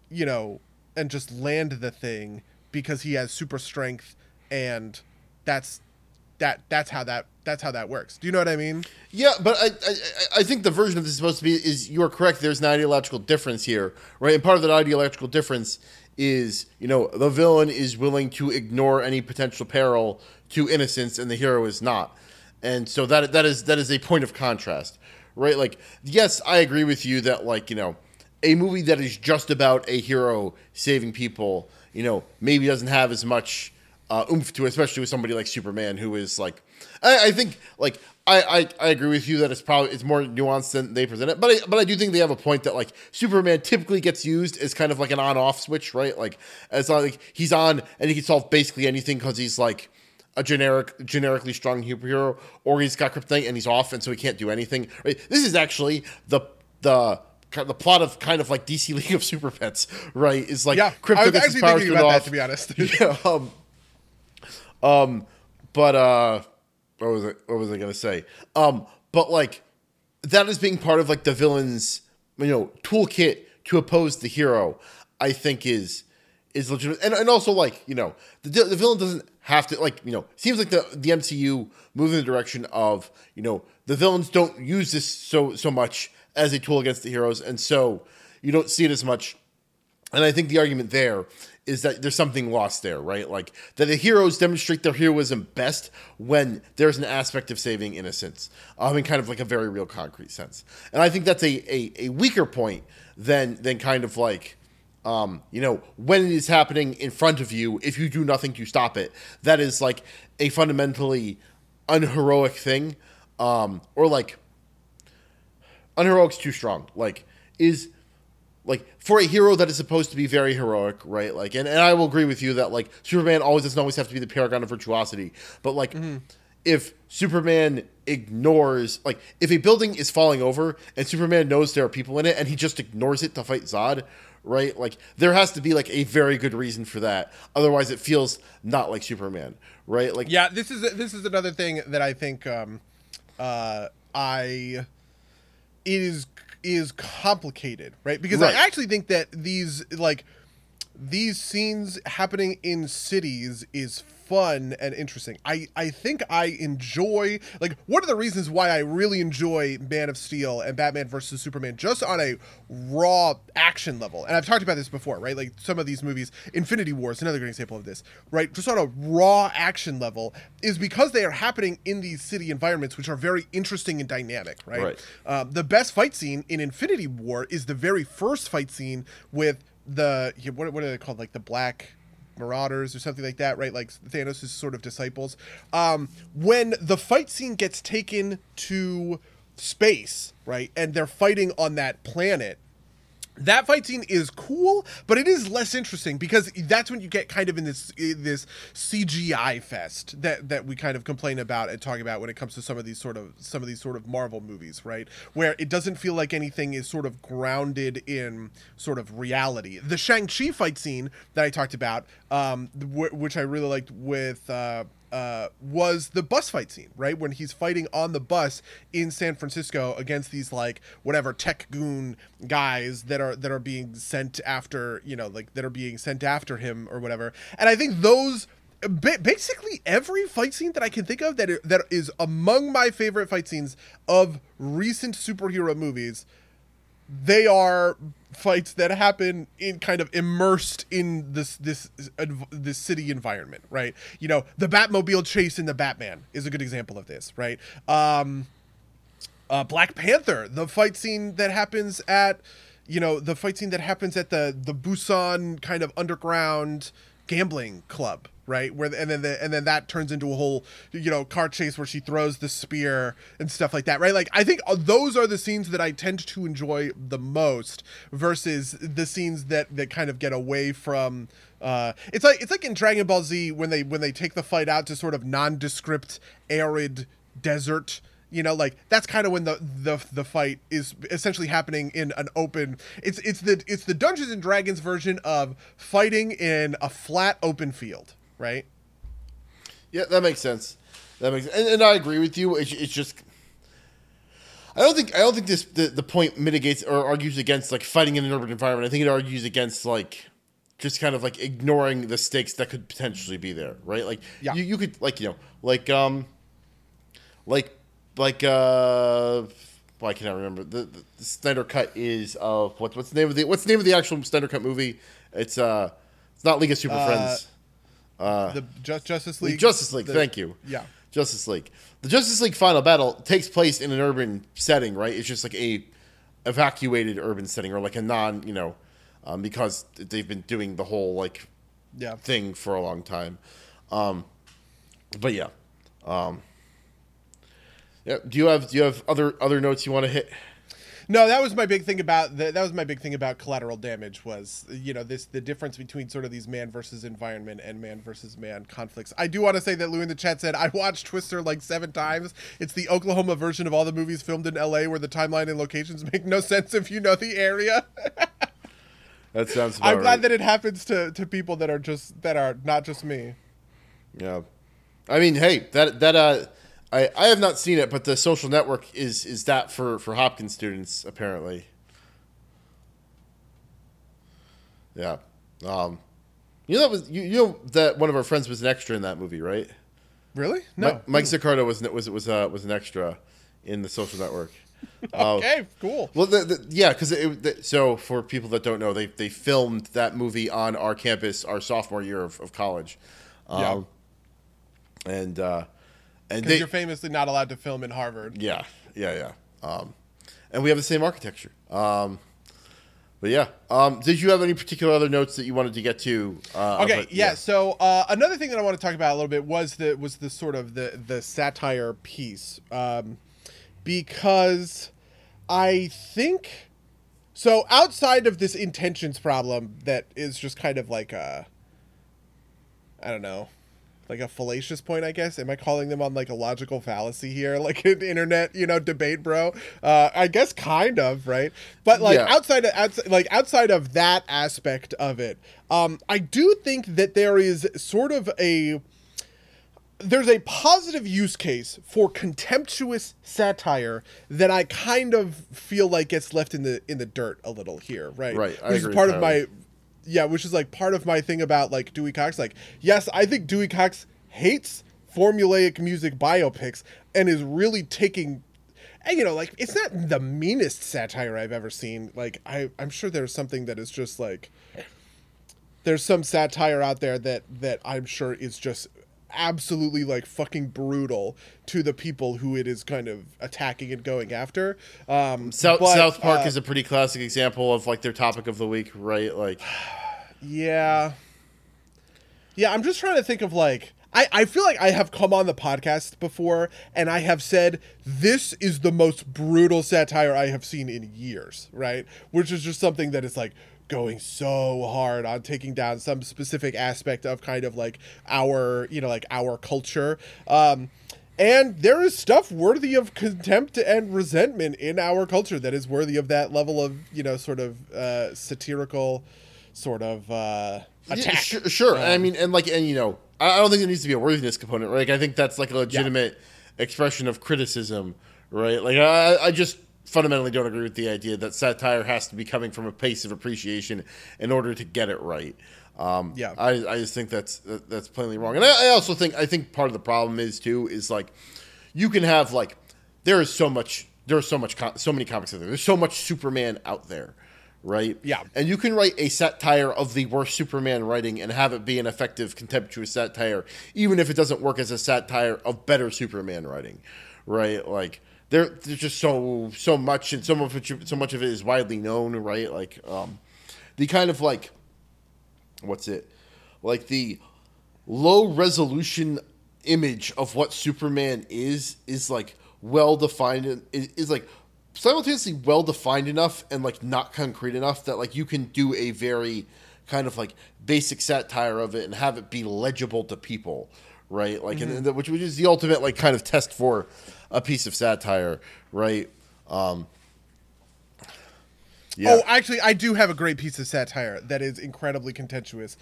you know, and just land the thing because he has super strength and that's that that's how that that's how that works. Do you know what I mean? Yeah, but I, I, I think the version of this is supposed to be is you are correct. There's an ideological difference here, right? And part of that ideological difference is you know the villain is willing to ignore any potential peril to innocence and the hero is not. And so that that is that is a point of contrast right? Like yes i agree with you that like you know a movie that is just about a hero saving people you know maybe doesn't have as much uh, oomph to especially with somebody like superman who is like I, I think like I, I, I agree with you that it's probably it's more nuanced than they present it, but I, but I do think they have a point that like Superman typically gets used as kind of like an on off switch, right? Like as like he's on and he can solve basically anything because he's like a generic generically strong superhero, or he's got kryptonite and he's off, and so he can't do anything. Right? This is actually the the the plot of kind of like DC League of Super Pets, right? Is like yeah, Krypto I was gets his powers thinking about off. that to be honest. yeah, um, um, but uh what was it? What was I gonna say? Um, but like that is being part of like the villain's you know toolkit to oppose the hero. I think is is legitimate, and, and also like you know the the villain doesn't have to like you know seems like the the MCU moves in the direction of you know the villains don't use this so so much as a tool against the heroes, and so you don't see it as much. And I think the argument there is that there's something lost there, right? Like that the heroes demonstrate their heroism best when there's an aspect of saving innocence, um, in kind of like a very real concrete sense. And I think that's a a, a weaker point than than kind of like. Um, you know, when it is happening in front of you, if you do nothing to stop it, that is like a fundamentally unheroic thing. Um, or like unheroic's too strong. Like, is like for a hero that is supposed to be very heroic, right? Like, and, and I will agree with you that like Superman always doesn't always have to be the paragon of virtuosity, but like mm-hmm. if Superman ignores like if a building is falling over and Superman knows there are people in it and he just ignores it to fight Zod, right? Like there has to be like a very good reason for that. Otherwise, it feels not like Superman, right? Like yeah, this is this is another thing that I think um, uh, I it is is complicated, right? Because right. I actually think that these like these scenes happening in cities is fun and interesting. I I think I enjoy like one of the reasons why I really enjoy Man of Steel and Batman versus Superman just on a raw action level. And I've talked about this before, right? Like some of these movies, Infinity War is another great example of this, right? Just on a raw action level is because they are happening in these city environments which are very interesting and dynamic, right? Right. Uh, the best fight scene in Infinity War is the very first fight scene with the what, what are they called like the black marauders or something like that right? Like thanos' sort of disciples. Um when the fight scene gets taken to space right and they're fighting on that planet that fight scene is cool, but it is less interesting because that's when you get kind of in this this CGI fest that that we kind of complain about and talk about when it comes to some of these sort of some of these sort of Marvel movies, right? Where it doesn't feel like anything is sort of grounded in sort of reality. The Shang Chi fight scene that I talked about, um, which I really liked with. Uh, uh, was the bus fight scene, right? When he's fighting on the bus in San Francisco against these like whatever tech goon guys that are that are being sent after, you know, like that are being sent after him or whatever. And I think those basically every fight scene that I can think of that that is among my favorite fight scenes of recent superhero movies they are fights that happen in kind of immersed in this this this city environment, right? You know, the Batmobile chase in the Batman is a good example of this, right? Um, uh, Black Panther, the fight scene that happens at, you know, the fight scene that happens at the the Busan kind of underground gambling club, right? Where and then the, and then that turns into a whole you know car chase where she throws the spear and stuff like that, right? Like I think uh, those are the scenes that I tend to enjoy the most versus the scenes that that kind of get away from. Uh, it's like it's like in Dragon Ball Z when they when they take the fight out to sort of nondescript arid desert you know like that's kind of when the the the fight is essentially happening in an open it's it's the it's the dungeons and dragons version of fighting in a flat open field right? Yeah, that makes sense. That makes and, and I agree with you. It's, it's, just I don't think I don't think this the, the point mitigates or argues against like fighting in an urban environment. I think it argues against like just kind of like ignoring the stakes that could potentially be there, right? Like yeah. you, you could like you know like um like like uh well, I cannot remember the, the, the Snyder cut is of what what's the name of the what's the name of the actual Snyder cut movie? It's uh it's not League of Super uh, Friends. Uh, the Just, Justice League. Justice League. The, thank you. Yeah. Justice League. The Justice League final battle takes place in an urban setting, right? It's just like a evacuated urban setting or like a non, you know, um, because they've been doing the whole like yeah. thing for a long time. Um, but yeah. Um, yeah. Do you have do you have other other notes you want to hit? No, that was my big thing about the, that was my big thing about collateral damage was you know this the difference between sort of these man versus environment and man versus man conflicts. I do want to say that Lou in the chat said I watched Twister like seven times. It's the Oklahoma version of all the movies filmed in L.A. where the timeline and locations make no sense if you know the area. that sounds. I'm glad right. that it happens to to people that are just that are not just me. Yeah, I mean, hey, that that uh I, I have not seen it, but the social network is is that for, for Hopkins students apparently. Yeah, um, you know that was you, you know that one of our friends was an extra in that movie, right? Really? No. Mike, Mike Zicardo was was was uh, was an extra in the Social Network. okay, uh, cool. Well, the, the, yeah, because so for people that don't know, they they filmed that movie on our campus our sophomore year of, of college. Um, yeah. And uh, and because you're famously not allowed to film in Harvard. Yeah, yeah, yeah. Um, and we have the same architecture. Um, but yeah, um, did you have any particular other notes that you wanted to get to? Uh, okay, about, yeah. yeah. So uh, another thing that I want to talk about a little bit was the was the sort of the the satire piece, um, because I think so. Outside of this intentions problem, that is just kind of like a, I don't know, like a fallacious point, I guess. Am I calling them on like a logical fallacy here, like an internet, you know, debate, bro? Uh, I guess kind of, right? But like yeah. outside of outside, like outside of that aspect of it, um, I do think that there is sort of a there's a positive use case for contemptuous satire that I kind of feel like gets left in the in the dirt a little here, right? Right. Which is part of my yeah, which is like part of my thing about like Dewey Cox. Like, yes, I think Dewey Cox hates formulaic music biopics and is really taking and you know like it's not the meanest satire i've ever seen like I, i'm sure there's something that is just like there's some satire out there that that i'm sure is just absolutely like fucking brutal to the people who it is kind of attacking and going after um South but, South Park uh, is a pretty classic example of like their topic of the week, right? Like, Yeah. Yeah, I'm just trying to think of like I, I feel like I have come on the podcast before and I have said this is the most brutal satire I have seen in years, right? Which is just something that is like going so hard on taking down some specific aspect of kind of like our, you know, like our culture. Um and there is stuff worthy of contempt and resentment in our culture that is worthy of that level of, you know, sort of uh satirical sort of uh Yeah, attack. sure, sure. I mean, and like, and you know, I don't think there needs to be a worthiness component, right? Like, I think that's like a legitimate expression of criticism, right? Like, I, I just fundamentally don't agree with the idea that satire has to be coming from a place of appreciation in order to get it right. Um, Yeah. I, I just think that's that's plainly wrong, and I, I also think I think part of the problem is too is like you can have like there is so much there is so much so many comics out there. There's so much Superman out there, right? Yeah. And you can write a satire of the worst Superman writing and have it be an effective contemptuous satire, even if it doesn't work as a satire of better Superman writing, right? Like there, there's just so so much, and so much so much of it is widely known, right? Like um, the kind of like what's it? Like the low resolution image of what Superman is is like well defined is, is like simultaneously well defined enough and like not concrete enough that like you can do a very kind of like basic satire of it and have it be legible to people right? Like and, and which which is the ultimate like kind of test for a piece of satire right um yeah Oh, actually, I do have a great piece of satire that is incredibly contentious.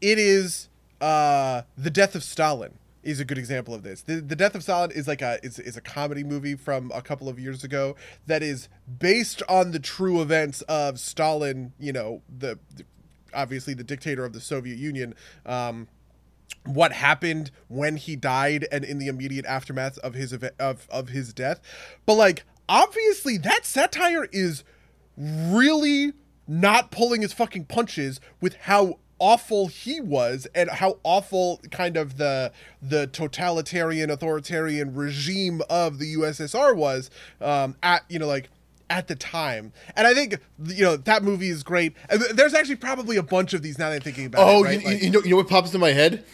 It is uh, the death of Stalin is a good example of this. The, the death of Stalin is like a is, is a comedy movie from a couple of years ago that is based on the true events of Stalin. You know, the, the obviously the dictator of the Soviet Union. Um, what happened when he died and in the immediate aftermath of his of of his death. But like obviously that satire is really not pulling his fucking punches with how awful he was and how awful kind of the the totalitarian authoritarian regime of the USSR was um at you know like at the time and i think you know that movie is great and there's actually probably a bunch of these now that i'm thinking about Oh, it right? you, Like- you know, you know what pops into my head?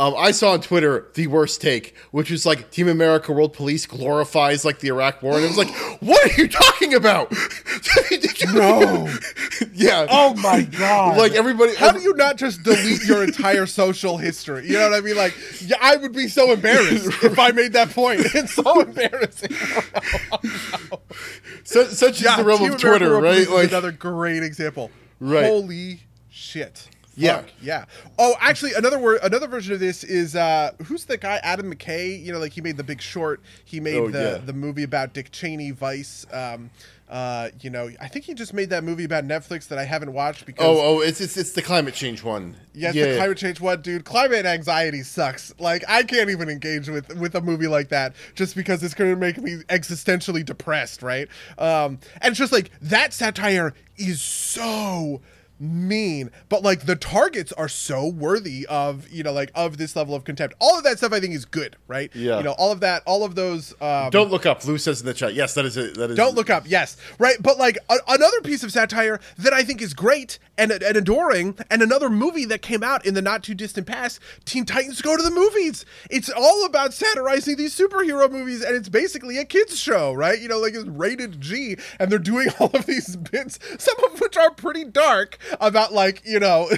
Um, I saw on Twitter the worst take, which was like Team America World Police glorifies like the Iraq War, and it was like, "What are you talking about?" No. yeah. Oh my god! Like everybody, how do you not just delete your entire social history? You know what I mean? Like, yeah, I would be so embarrassed if I made that point. It's so embarrassing. Such, such is the realm Team of Twitter, right? Like, another great example. Right. Holy shit. Yeah. Fuck, yeah. Oh, actually, another word, another version of this is uh, who's the guy? Adam McKay. You know, like he made The Big Short. He made Oh, the yeah. the movie about Dick Cheney, Vice. Um, uh, you know, I think he just made that movie about Netflix that I haven't watched because oh, oh, it's, it's it's the climate change one. Yes, the climate change one, dude. Climate anxiety sucks. Like I can't even engage with with a movie like that just because it's going to make me existentially depressed, right? Um, and it's just like that satire is so mean, but like the targets are so worthy of you know like of this level of contempt. All of that stuff I think is good, right? Yeah. You know, all of that, all of those. Um, Don't look up. Lou says in the chat. Yes, that is it. That is. don't look up, yes, right. But like a, another piece of satire that I think is great and, and adoring, and another movie that came out in the not too distant past, Teen Titans Go to the Movies. It's all about satirizing these superhero movies, and it's basically a kids show, right? You know, like it's rated G, and they're doing all of these bits, some of which are pretty dark, about like you know,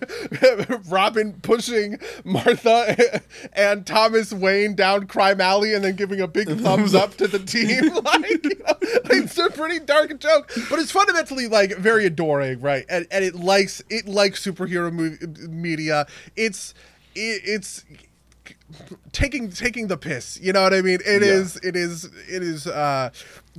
Robin pushing Martha and Thomas Wayne down crime alley, and then giving a big thumbs up to the team. like, you know, it's a pretty dark joke, but it's fundamentally like very adoring, right? And, and it likes it likes superhero movie, media. It's it, it's taking taking the piss you know what i mean It Yeah. is it is it is uh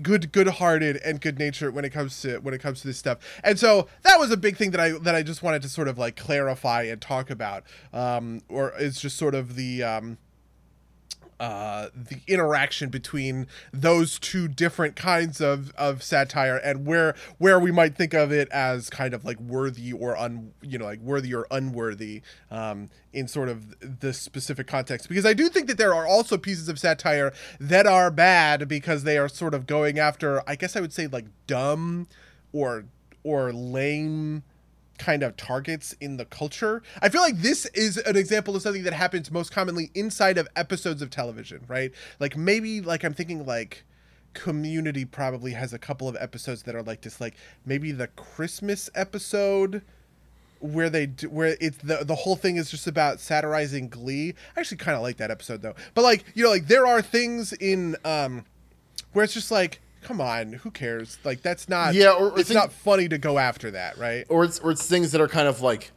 good good hearted and good natured when it comes to when it comes to this stuff. And so that was a big thing that i that i just wanted to sort of like clarify and talk about um or it's just sort of the um uh, the interaction between those two different kinds of, of satire and where where we might think of it as kind of like worthy or un you know like worthy or unworthy um, in sort of the specific context. Because I do think that there are also pieces of satire that are bad because they are sort of going after I guess I would say like dumb or or lame kind of targets in the culture. I feel like this is an example of something that happens most commonly inside of episodes of television, right? Like maybe like I'm thinking like community probably has a couple of episodes that are like this like maybe the Christmas episode where they do, where it's the the whole thing is just about satirizing glee. I actually kind of like that episode though. But like, you know, like there are things in um where it's just like come on, who cares? Like that's not Yeah, or- or it's think- not funny to go after that, right? or it's or it's things that are kind of like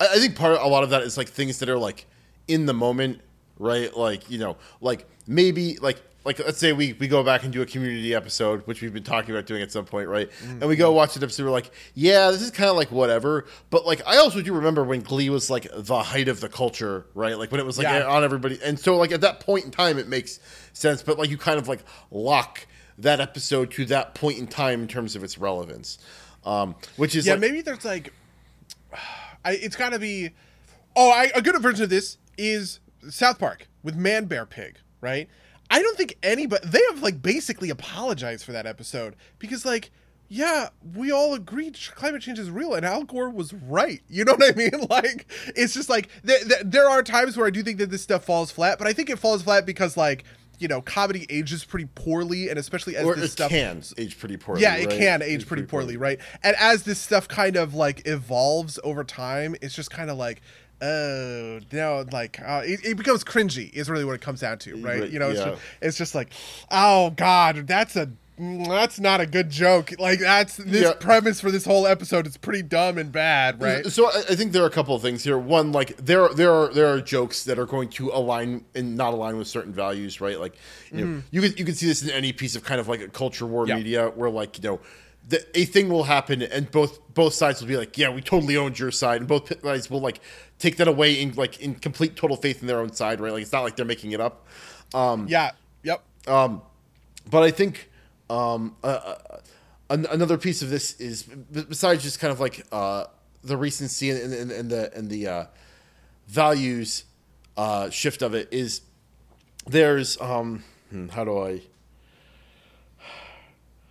I, I think part of a lot of that is like things that are like in the moment, right? Like, you know, like maybe like like let's say we, we go back and do a community episode, which we've been talking about doing at some point, right? Mm-hmm. And we go watch an episode, we're like, yeah, this is kind of like whatever. But like, I also do remember when Glee was like the height of the culture, right? Like when it was like Yeah. on everybody, and so like at that point in time, it makes sense. But like you kind of like lock that episode to that point in time in terms of its relevance, um, which is yeah, like, maybe there's like, I, it's got to be. Oh, I, a good version of this is South Park with Man Bear Pig, right? I don't think anybody they have like basically apologized for that episode because like. Yeah, we all agreed ch- climate change is real, and Al Gore was right. You know what I mean? Like, it's just like th- th- there are times where I do think that this stuff falls flat, but I think it falls flat because, like, you know, comedy ages pretty poorly, and especially as or this stuff can age pretty poorly. yeah, it right? can age pretty poorly, right? And as this stuff kind of like evolves over time, it's just kind of like, oh no, like uh, it, it becomes cringy. Is really what it comes down to, right? Right, You know, it's yeah. just, it's just like, oh god, that's a that's not a good joke. Like that's this Yeah. premise for this whole episode is pretty dumb and bad, right? So I, think there are a couple of things here. One, like there there are there are jokes that are going to align and not align with certain values, right? Like you know, you can you can see this in any piece of kind of like a culture war Mm-hmm. Yeah. media where like you know. The, a thing will happen, and both both sides will be like, "Yeah, we totally owned your side," and both sides will like take that away in like in complete total faith in their own side, right? Like it's not like they're making it up. um yeah. Yep. um but I think um, uh, uh, an- another piece of this is besides just kind of like uh, the recency and, and, and the and the uh, values uh, shift of it is there's um, hmm, how do I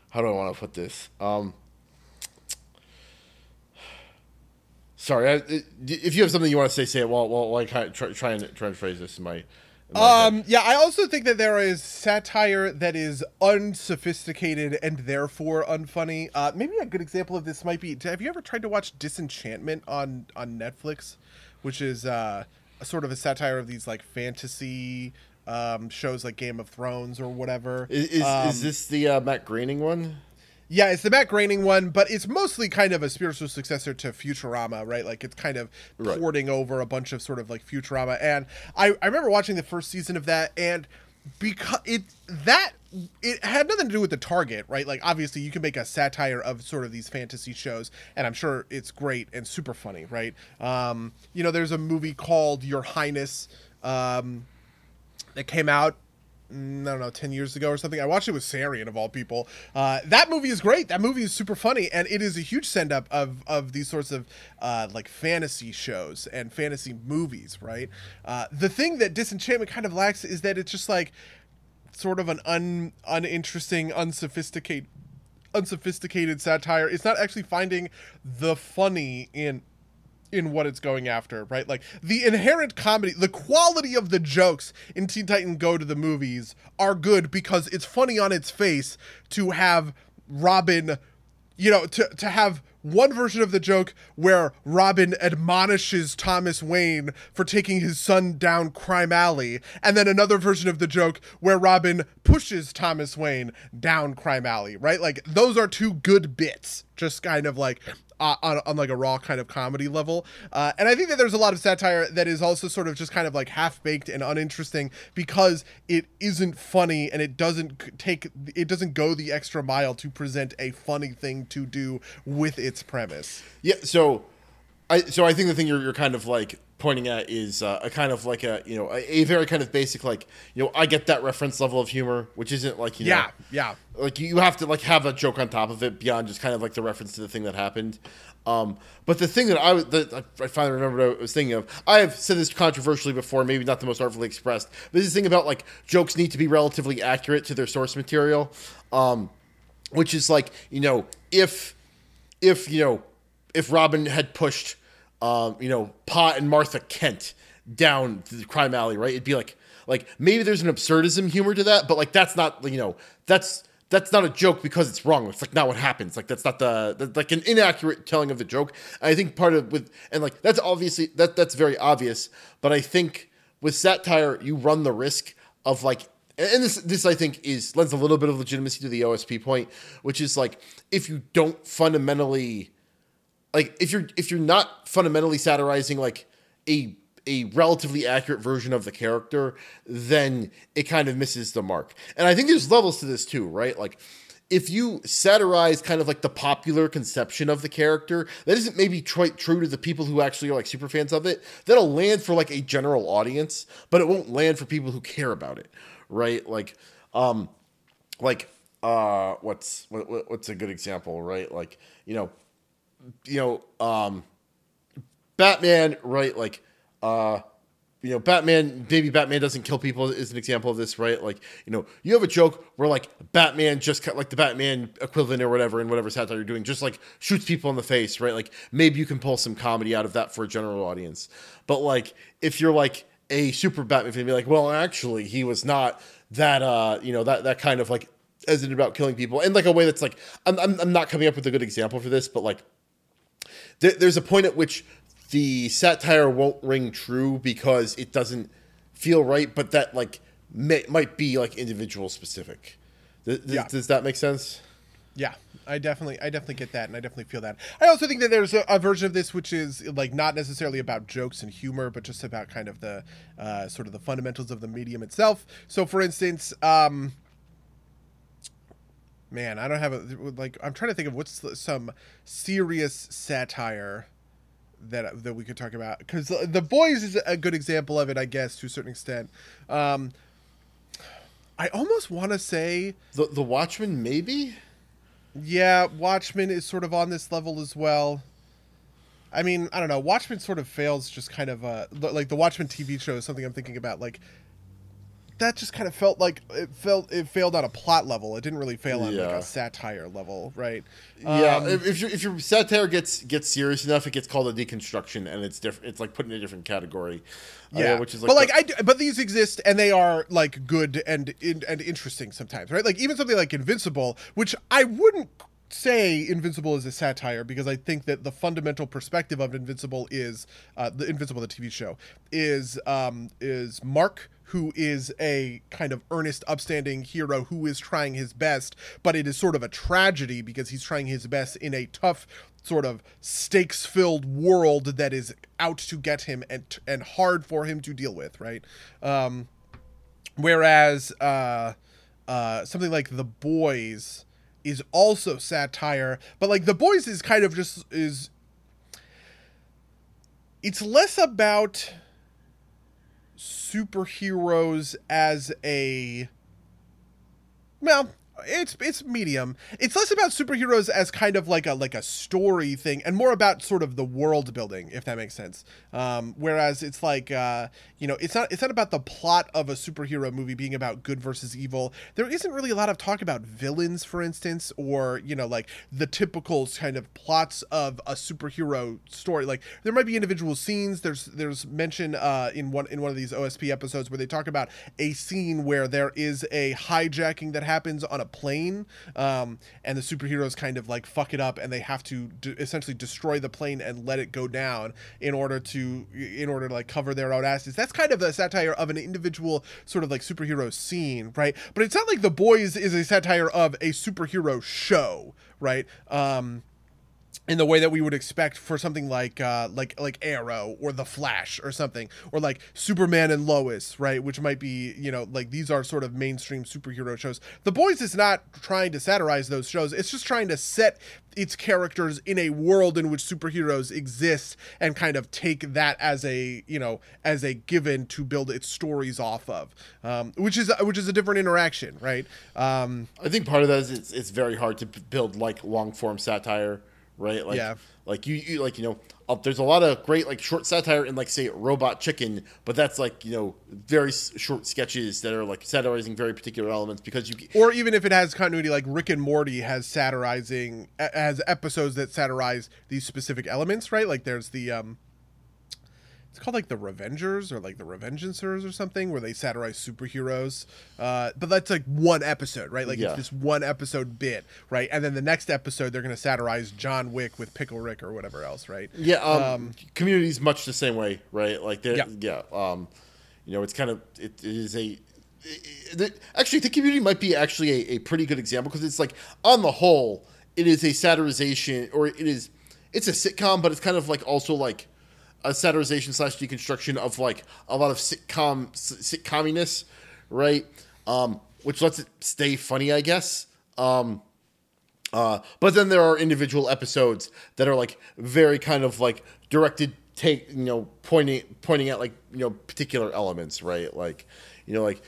how do I want to put this? Um, sorry I, if you have something you want to say say it while while, I try, try and try and phrase this in my, Um, yeah, I also think that there is satire that is unsophisticated and therefore unfunny. Uh, maybe a good example of this might be: Have you ever tried to watch Disenchantment on on Netflix, which is uh, a sort of a satire of these like fantasy um, shows like Game of Thrones or whatever? is, is, Um, is this the uh, Matt Groening one? Yeah, it's the Matt Groening one, but it's mostly kind of a spiritual successor to Futurama, right? Like it's kind of Right. porting over a bunch of sort of like Futurama. And I, I remember watching the first season of that, and because it that it had nothing to do with the target, right? Like obviously you can make a satire of sort of these fantasy shows, and I'm sure it's great and super funny, right? Um, you know, there's a movie called Your Highness. Um, that came out I don't know, 10 years ago or something. I watched it with Sarian, of all people. Uh, that movie is great. That movie is super funny. And it is a huge send up of, of these sorts of uh, like fantasy shows and fantasy movies, right? Uh, the thing that Disenchantment kind of lacks is that it's just like sort of an un, uninteresting, unsophisticated, unsophisticated satire. It's not actually finding the funny in in what it's going after, right? Like the inherent comedy, the quality of the jokes in Teen Titan Go to the movies are good because it's funny on its face to have Robin, you know, to to have one version of the joke where Robin admonishes Thomas Wayne for taking his son down crime alley, and then another version of the joke where Robin pushes Thomas Wayne down crime alley, right? Like those are two good bits, just kind of like uh, on, on like a raw kind of comedy level. Uh, and I think that there's a lot of satire that is also sort of just kind of like half baked and uninteresting because it isn't funny and it doesn't take it doesn't go the extra mile to present a funny thing to do with its premise. Yeah, so I so I think the thing you're, you're kind of like pointing at is uh, a kind of like a you know a, a, very kind of basic like you know I get that reference level of humor, which isn't like you yeah know, yeah like you have to like have a joke on top of it beyond just kind of like the reference to the thing that happened. Um, but the thing that I was that I finally remembered I was thinking of, I have said this controversially before, maybe not the most artfully expressed. But this is the thing about like jokes need to be relatively accurate to their source material, um, which is like you know if if you know if Robin had pushed um, you know Pa and Martha Kent down the crime alley, right? It'd be like like maybe there's an absurdism humor to that, but like that's not you know that's that's not a joke because it's wrong. It's like not what happens. Like that's not the, the like an inaccurate telling of the joke. And I think part of with and like that's obviously that that's very obvious. But I think with satire, you run the risk of like and this this I think is lends a little bit of legitimacy to the OSP point, which is like if you don't fundamentally like if you're if you're not fundamentally satirizing like a a relatively accurate version of the character, then it kind of misses the mark. And I think there's levels to this too, right? Like if you satirize kind of like the popular conception of the character that isn't maybe quite true to the people who actually are like super fans of it, that'll land for like a general audience, but it won't land for people who care about it, right? Like, um, like uh, what's what, what's a good example, right? Like you know, you know, um, Batman, right? Like uh, you know, Batman, maybe Batman doesn't kill people is an example of this, right? Like, you know, you have a joke where like Batman just cut like the Batman equivalent or whatever in whatever satire you're doing, just like shoots people in the face, right? Like maybe you can pull some comedy out of that for a general audience. But like if you're like a super Batman fan, be like, well, actually, he was not that uh, you know, that that kind of like it about killing people in like a way that's like I'm, I'm, I'm not coming up with a good example for this, but like there, there's a point at which the satire won't ring true because it doesn't feel right, but that like may, might be like individual specific. Th- th- Yeah. Does that make sense? Yeah, I definitely, I definitely get that, and I definitely feel that. I also think that there's a, a version of this which is like not necessarily about jokes and humor, but just about kind of the uh, sort of the fundamentals of the medium itself. So, for instance, um, man, I don't have a like. I'm trying to think of what's some serious satire that that we could talk about because the boys is a good example of it, I guess, to a certain extent. Um, I almost want to say. The the Watchmen maybe. Yeah, Watchmen is sort of on this level as well. I mean, I don't know. Watchmen sort of fails just kind of uh like the Watchmen TV show is something I'm thinking about like that just kind of felt like it felt it failed on a plot level. It didn't really fail on like a satire level, right? Yeah, Um, if, if your if your satire gets gets serious enough, it gets called a deconstruction, and it's different. It's like put in a different category. Uh, yeah, which is like but like the- I, do- but these exist and they are like good and in, and interesting sometimes, right? Like even something like Invincible, which I wouldn't say Invincible is a satire because I think that the fundamental perspective of Invincible is uh, the Invincible the TV show is um, is Mark who is a kind of earnest, upstanding hero who is trying his best, but it is sort of a tragedy because he's trying his best in a tough, sort of stakes filled world that is out to get him and and hard for him to deal with, right? Um, whereas uh, uh, something like The Boys is also satire, but like The Boys is kind of just is it's less about superheroes as a well it's it's medium. It's less about superheroes as kind of like a like a story thing and more about sort of the world building if that makes sense. Um whereas it's like uh you know it's not it's not about the plot of a superhero movie being about good versus evil. There isn't really a lot of talk about villains for instance or you know like the typical kind of plots of a superhero story. Like there might be individual scenes. There's there's mention uh in one in one of these OSP episodes where they talk about a scene where there is a hijacking that happens on a plane um and the superheroes kind of like fuck it up and they have to d- essentially destroy the plane and let it go down in order to in order to like cover their own asses. That's kind of a satire of an individual sort of like superhero scene right? But it's not like the boys is a satire of a superhero show right? Um in the way that we would expect for something like uh, like like Arrow or The Flash or something, or like Superman and Lois, right? Which might be you know like these are sort of mainstream superhero shows. The Boys is not trying to satirize those shows; it's just trying to set its characters in a world in which superheroes exist and kind of take that as a you know as a given to build its stories off of, um, which is which is a different interaction, right? Um, I think part of that is it's, it's very hard to build like long form satire right? Like, Yeah. like you, you like you know, uh, there's a lot of great like short satire in like say Robot Chicken, but that's like you know very s- short sketches that are like satirizing very particular elements because you or even if it has continuity like rick and morty has satirizing has episodes that satirize these specific elements right like there's the um it's called like the revengers or like the revengeancers or something where they satirize superheroes uh but that's like one episode right like Yeah. it's this one episode bit right and then the next episode they're gonna satirize john wick with pickle rick or whatever else right yeah, um, community's much the same way, right? Like they're Yeah. yeah, um, you know, it's kind of it, it is a. it- it- actually, the community might be actually a, a pretty good example because it's like on the whole, it is a satirization or it is it's a sitcom, but it's kind of like also like a satirization slash deconstruction of like a lot of sitcom sitcominess, right? Um, which lets it stay funny, I guess. Um, uh, but then there are individual episodes that are like very kind of like directed take you know pointing pointing at like you know particular elements, right? Like you know like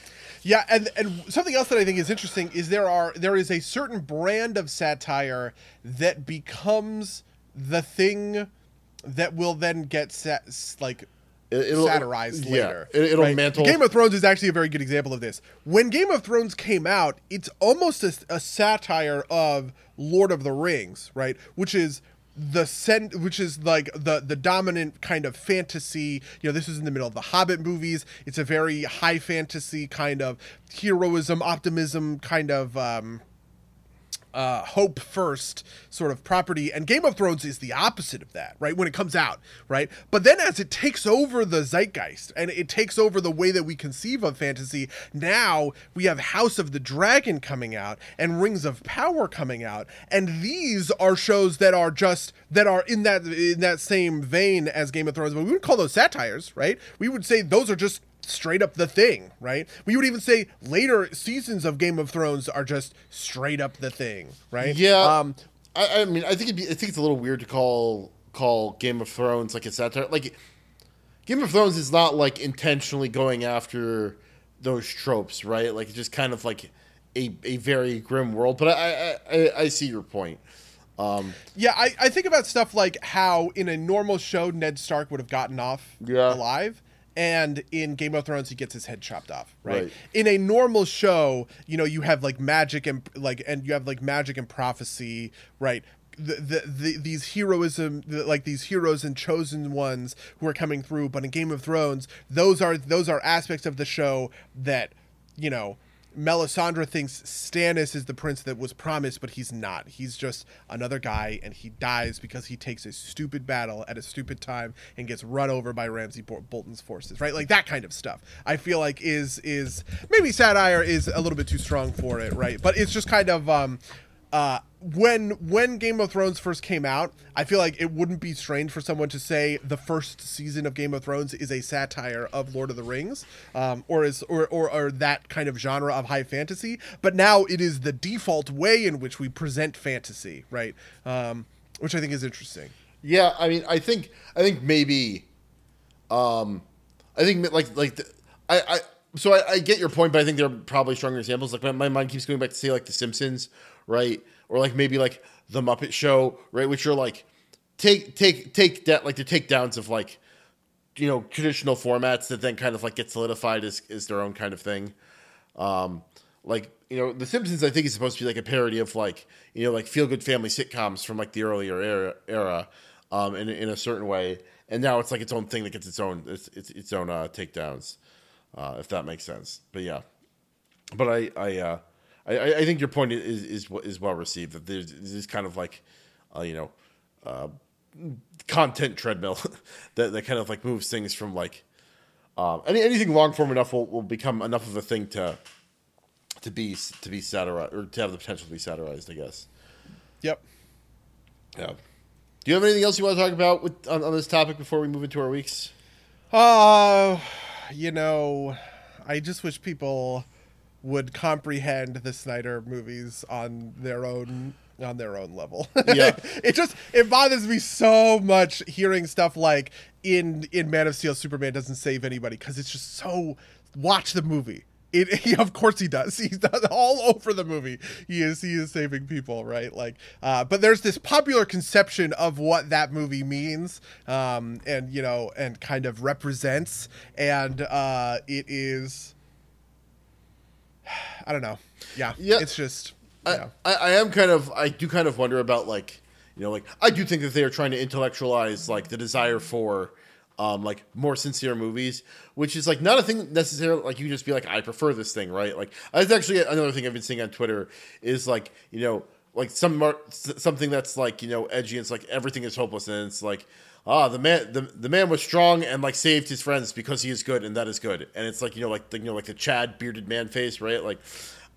Yeah, and and something else that I think is interesting is there are there is a certain brand of satire that becomes the thing that will then get sat, like It- it'll- satirized yeah, later. it- it'll right? mantle- Game of Thrones is actually a very good example of this. When Game of Thrones came out, it's almost a, a satire of Lord of the Rings, right? Which is the sen- which is like the the dominant kind of fantasy you know this is in the middle of the hobbit movies it's a very high fantasy kind of heroism optimism kind of um uh, hope first sort of property, and Game of Thrones is the opposite of that, right? When it comes out, right? But then as it takes over the zeitgeist and it takes over the way that we conceive of fantasy, now we have House of the Dragon coming out and Rings of Power coming out, and these are shows that are just that are in that in that same vein as Game of Thrones, but we would call those satires, right? We would say those are just straight up the thing, right? We would even say later seasons of Game of Thrones are just straight up the thing, right? yeah. Um, I, I mean, I think it'd be, I think it's a little weird to call call Game of Thrones like a satire. Like Game of Thrones is not like intentionally going after those tropes, right? Like it's just kind of like a, a very grim world. But I I, I, I see your point. Um, yeah, I, I think about stuff like how in a normal show Ned Stark would have gotten off Yeah. alive. And in Game of Thrones, he gets his head chopped off, right? Right. In a normal show, you know, you have like magic and like, and you have like magic and prophecy, right? The, the, the these heroism the, like these heroes and chosen ones who are coming through but in game of thrones those are those are aspects of the show that you know Melisandre thinks Stannis is the prince that was promised, but he's not. He's just another guy, and he dies because he takes a stupid battle at a stupid time and gets run over by Ramsay Bol- Bolton's forces. Right, like that kind of stuff. I feel like is is maybe satire is a little bit too strong for it, right? But it's just kind of um, uh, when when Game of Thrones first came out, I feel like it wouldn't be strange for someone to say the first season of Game of Thrones is a satire of Lord of the Rings, um, or is or, or or that kind of genre of high fantasy. But now it is the default way in which we present fantasy, right? Um, which I think is interesting. Yeah, I mean, I think I think maybe, um, I think like like the, I I so I, I get your point, but I think there are probably stronger examples. Like my, my mind keeps going back to say like The Simpsons, right, or like maybe like The Muppet Show, right, which are like take take take that like the takedowns of like you know traditional formats that then kind of like get solidified as as their own kind of thing. Um, like you know, The Simpsons, I think is supposed to be like a parody of like you know like feel good family sitcoms from like the earlier era, era um, in in a certain way, and now it's like its own thing that gets its own its its, its own uh, takedowns, uh, if that makes sense. But yeah, but I I uh, I, I think your point is is is well received that there's this kind of like uh, you know uh, content treadmill that that kind of like moves things from like um, any anything long form enough will, will become enough of a thing to to be to be satirized or to have the potential to be satirized. I guess. Yep. Yeah. Do you have anything else you want to talk about with on, on this topic before we move into our weeks? Uh, you know, I just wish people would comprehend the Snyder movies on their own on their own level. Yeah. it just it bothers me so much hearing stuff like in in Man of Steel Superman doesn't save anybody cuz it's just so watch the movie. It, he, of course he does. He's all over the movie. He is he is saving people, right? Like, uh, but there's this popular conception of what that movie means, um, and you know, and kind of represents, and uh, it is. I don't know. Yeah, Yeah. It's just. I, Yeah. I, I am kind of I do kind of wonder about like you know like I do think that they are trying to intellectualize like the desire for um like more sincere movies which is like not a thing necessarily like you just be like I prefer this thing right like that's actually another thing I've been seeing on Twitter is like you know like some mar- something that's like you know edgy it's like everything is hopeless and it's like ah the man the, the man was strong and like saved his friends because he is good and that is good and it's like you know like the, you know like the Chad bearded man face right like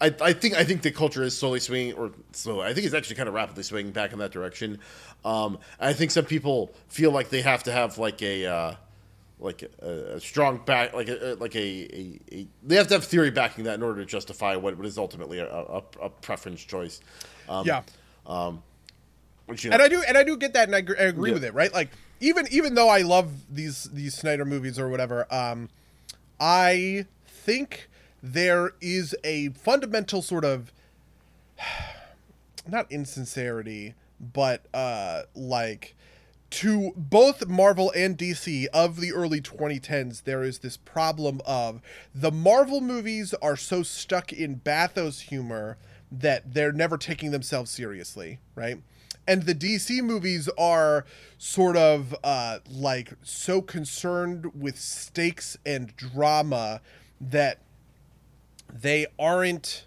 I, I think I think the culture is slowly swinging, or slowly. I think it's actually kind of rapidly swinging back in that direction. Um, I think some people feel like they have to have like a uh, like a, a strong back, like a like a, a, a they have to have theory backing that in order to justify what, what is ultimately a, a, a preference choice. Um, yeah. which, you know, and I do and I do get that and I, gr- I agree Yeah. with it right like even even though I love these these Snyder movies or whatever um I think there is a fundamental sort of not insincerity but uh like to both Marvel and DC of the early 2010s, there is this problem of the Marvel movies are so stuck in bathos humor that they're never taking themselves seriously, right? And the DC movies are sort of uh, like so concerned with stakes and drama that they aren't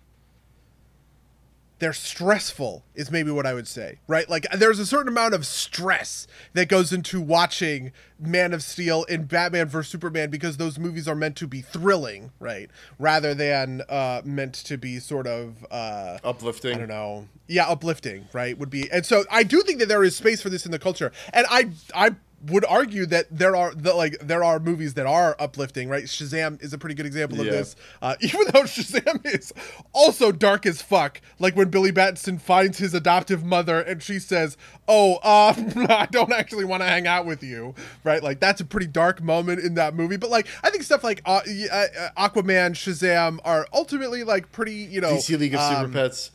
they're stressful is maybe what i would say right like there's a certain amount of stress that goes into watching man of steel and batman vs superman because those movies are meant to be thrilling right rather than uh meant to be sort of uh uplifting. I don't know. Yeah, uplifting, right? Would be, and so I do think that there is space for this in the culture, and I I would argue that there are the like there are movies that are uplifting, right? Shazam is a pretty good example of Yeah. this, uh, even though Shazam is also dark as fuck. Like when Billy Batson finds his adoptive mother and she says, "Oh, uh, I don't actually want to hang out with you," right? Like that's a pretty dark moment in that movie. But like I think stuff like uh, uh, Aquaman, Shazam are ultimately like pretty, you know, DC League of Super um, Pets.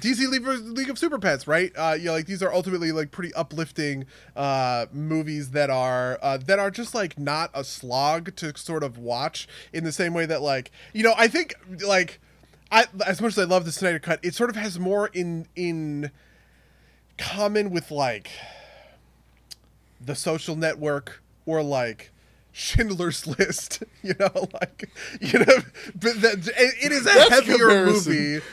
DC League, League of Super Pets, right? Uh, you know, like these are ultimately like pretty uplifting uh, movies that are uh, that are just like not a slog to sort of watch in the same way that like you know I think like I as much as I love the Snyder Cut, it sort of has more in in common with like the Social Network or like. Schindler's List, you know, like you know, but that, it, it is a That's heavier comparison. movie.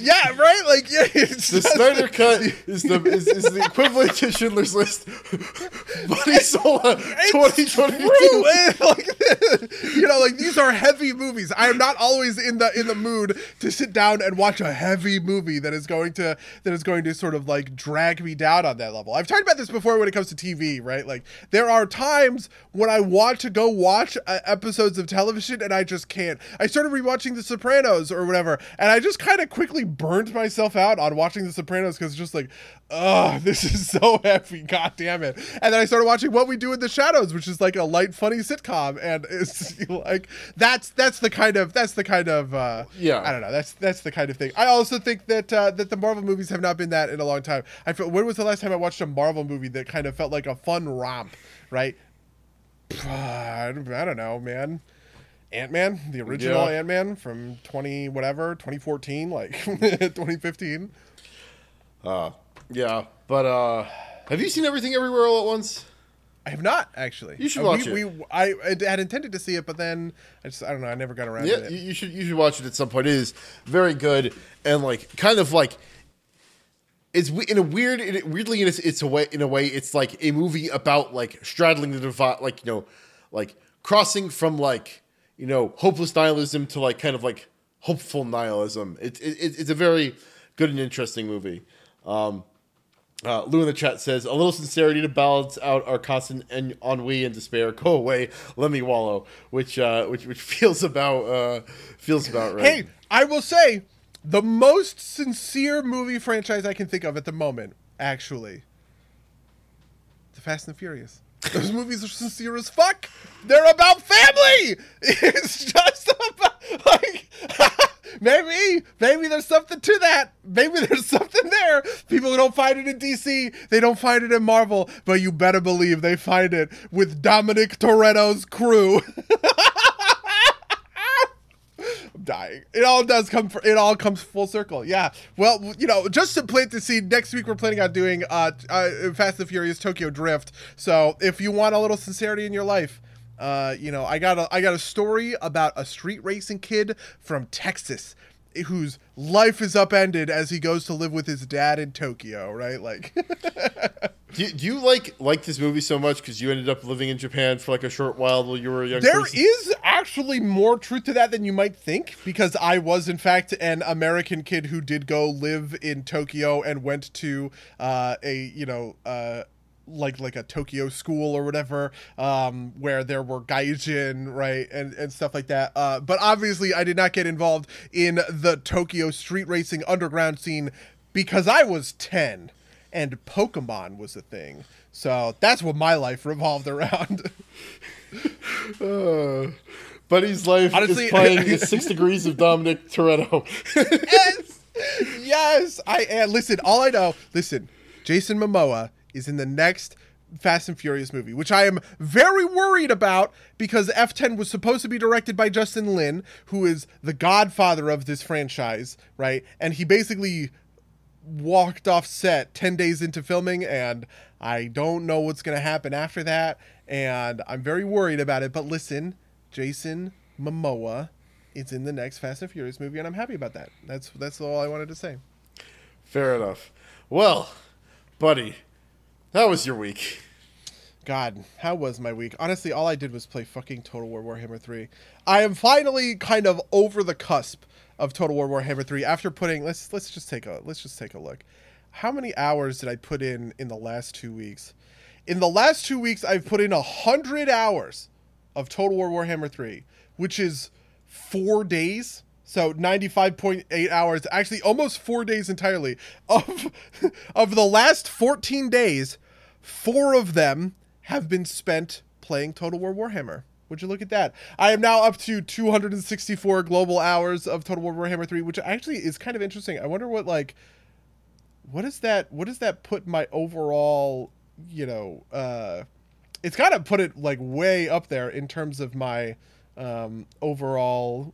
Yeah, right. Like, yeah, it's The Snyder Cut is the is, is the equivalent to Schindler's List. Buddy Sola, twenty twenty two. like, you know, like these are heavy movies. I am not always in the in the mood to sit down and watch a heavy movie that is going to that is going to sort of like drag me down on that level. I've talked about this before when it comes to TV, right? Like there are times when I want to go watch uh, episodes of television and I just can't. I started rewatching The Sopranos or whatever, and I just kind of quickly burned myself out on watching The Sopranos because just like, oh, this is so heavy. God damn it. And then I started watching What We Do in the Shadows, which is like a light, funny sitcom. And it's like, that's, that's the kind of, that's the kind of, uh, Yeah. I don't know. That's, that's the kind of thing. I also think that, uh, that the Marvel movies have not been that in a long time. I feel, when was the last time I watched a Marvel movie that kind of felt like a fun romp, right? I don't know, man. Ant Man, the original Yeah. Ant Man from 20 whatever, 2014, like 2015. Uh, yeah, but uh, have you seen everything everywhere all at once? I have not actually. You should Uh, watch we, it. We, I, I had intended to see it, but then I just I don't know. I never got around Yeah, to you, it. you should you should watch it at some point. It is very good and like kind of like it's we- in a weird in a, weirdly in a, it's a way in a way it's like a movie about like straddling the divide like you know like crossing from like you know hopeless nihilism to like kind of like hopeful nihilism. It, it, it it's a very good and interesting movie. Um, Uh, Lou in the chat says, "A little sincerity to balance out our constant en- ennui and despair. Go away, let me wallow." Which, uh, which, which feels about uh, feels about right. Hey, I will say the most sincere movie franchise I can think of at the moment, actually, The Fast and the Furious. Those movies are sincere as fuck. They're about family. It's just about like maybe maybe there's something to that. Maybe there's something there. People who don't find it in DC. They don't find it in Marvel, but you better believe they find it with Dominic Toretto's crew. Dying. It all does come. For, it all comes full circle. Yeah. Well, you know, just to plant the seed. Next week we're planning on doing uh, uh Fast and Furious Tokyo Drift. So if you want a little sincerity in your life, uh, you know, I got a I got a story about a street racing kid from Texas whose life is upended as he goes to live with his dad in Tokyo. Right? Like. do, you, do you like like this movie so much because you ended up living in Japan for like a short while while you were a young There person? is actually more truth to that than you might think because I was in fact an American kid who did go live in Tokyo and went to uh, a you know uh, like like a Tokyo school or whatever um, where there were gaijin right and and stuff like that. Uh, but obviously I did not get involved in the Tokyo street racing underground scene because I was ten and Pokemon was a thing. So that's what my life revolved around. Uh, Buddy's life Honestly- is playing Six Degrees of Dominic Toretto. yes, yes. I and listen. All I know, listen. Jason Momoa is in the next Fast and Furious movie, which I am very worried about because F10 was supposed to be directed by Justin Lin, who is the godfather of this franchise, right? And he basically walked off set 10 days into filming and I don't know what's going to happen after that and I'm very worried about it but listen Jason Momoa is in the next Fast and Furious movie and I'm happy about that that's that's all I wanted to say Fair enough. Well, buddy, that was your week. God, how was my week? Honestly, all I did was play fucking Total War Warhammer 3. I am finally kind of over the cusp of Total War Warhammer 3 after putting let's let's just take a let's just take a look. How many hours did I put in in the last 2 weeks? In the last 2 weeks I've put in 100 hours of Total War Warhammer 3, which is 4 days. So 95.8 hours, actually almost 4 days entirely of of the last 14 days, 4 of them have been spent playing Total War Warhammer. Would you look at that? I am now up to 264 global hours of Total War Warhammer 3, which actually is kind of interesting. I wonder what like what is that what does that put my overall, you know, uh it's got to put it like way up there in terms of my um overall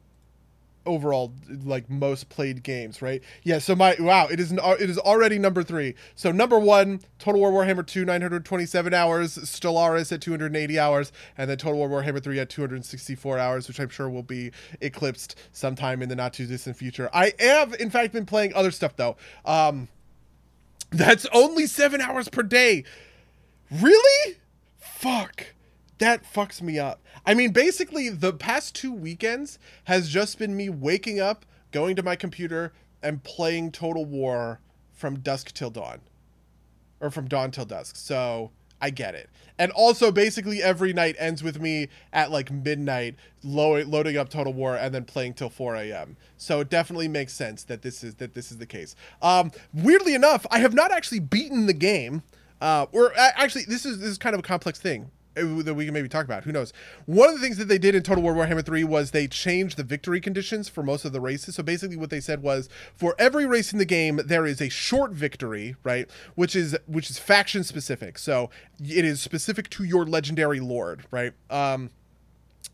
overall like most played games, right? Yeah, so my wow, it is an, it is already number 3. So number 1, Total War Warhammer 2 927 hours, Stellaris at 280 hours, and then Total War Warhammer 3 at 264 hours, which I'm sure will be eclipsed sometime in the not too distant future. I have in fact been playing other stuff though. Um that's only 7 hours per day. Really? Fuck. That fucks me up. I mean, basically, the past two weekends has just been me waking up, going to my computer, and playing Total War from dusk till dawn. Or from dawn till dusk. So I get it. And also, basically, every night ends with me at like midnight lo- loading up Total War and then playing till 4 a.m. So it definitely makes sense that this is that this is the case. Um, weirdly enough, I have not actually beaten the game. Uh, or actually, this is this is kind of a complex thing that we can maybe talk about. Who knows? One of the things that they did in Total War Warhammer 3 was they changed the victory conditions for most of the races. So basically what they said was for every race in the game there is a short victory, right? Which is which is faction specific. So it is specific to your legendary lord, right? Um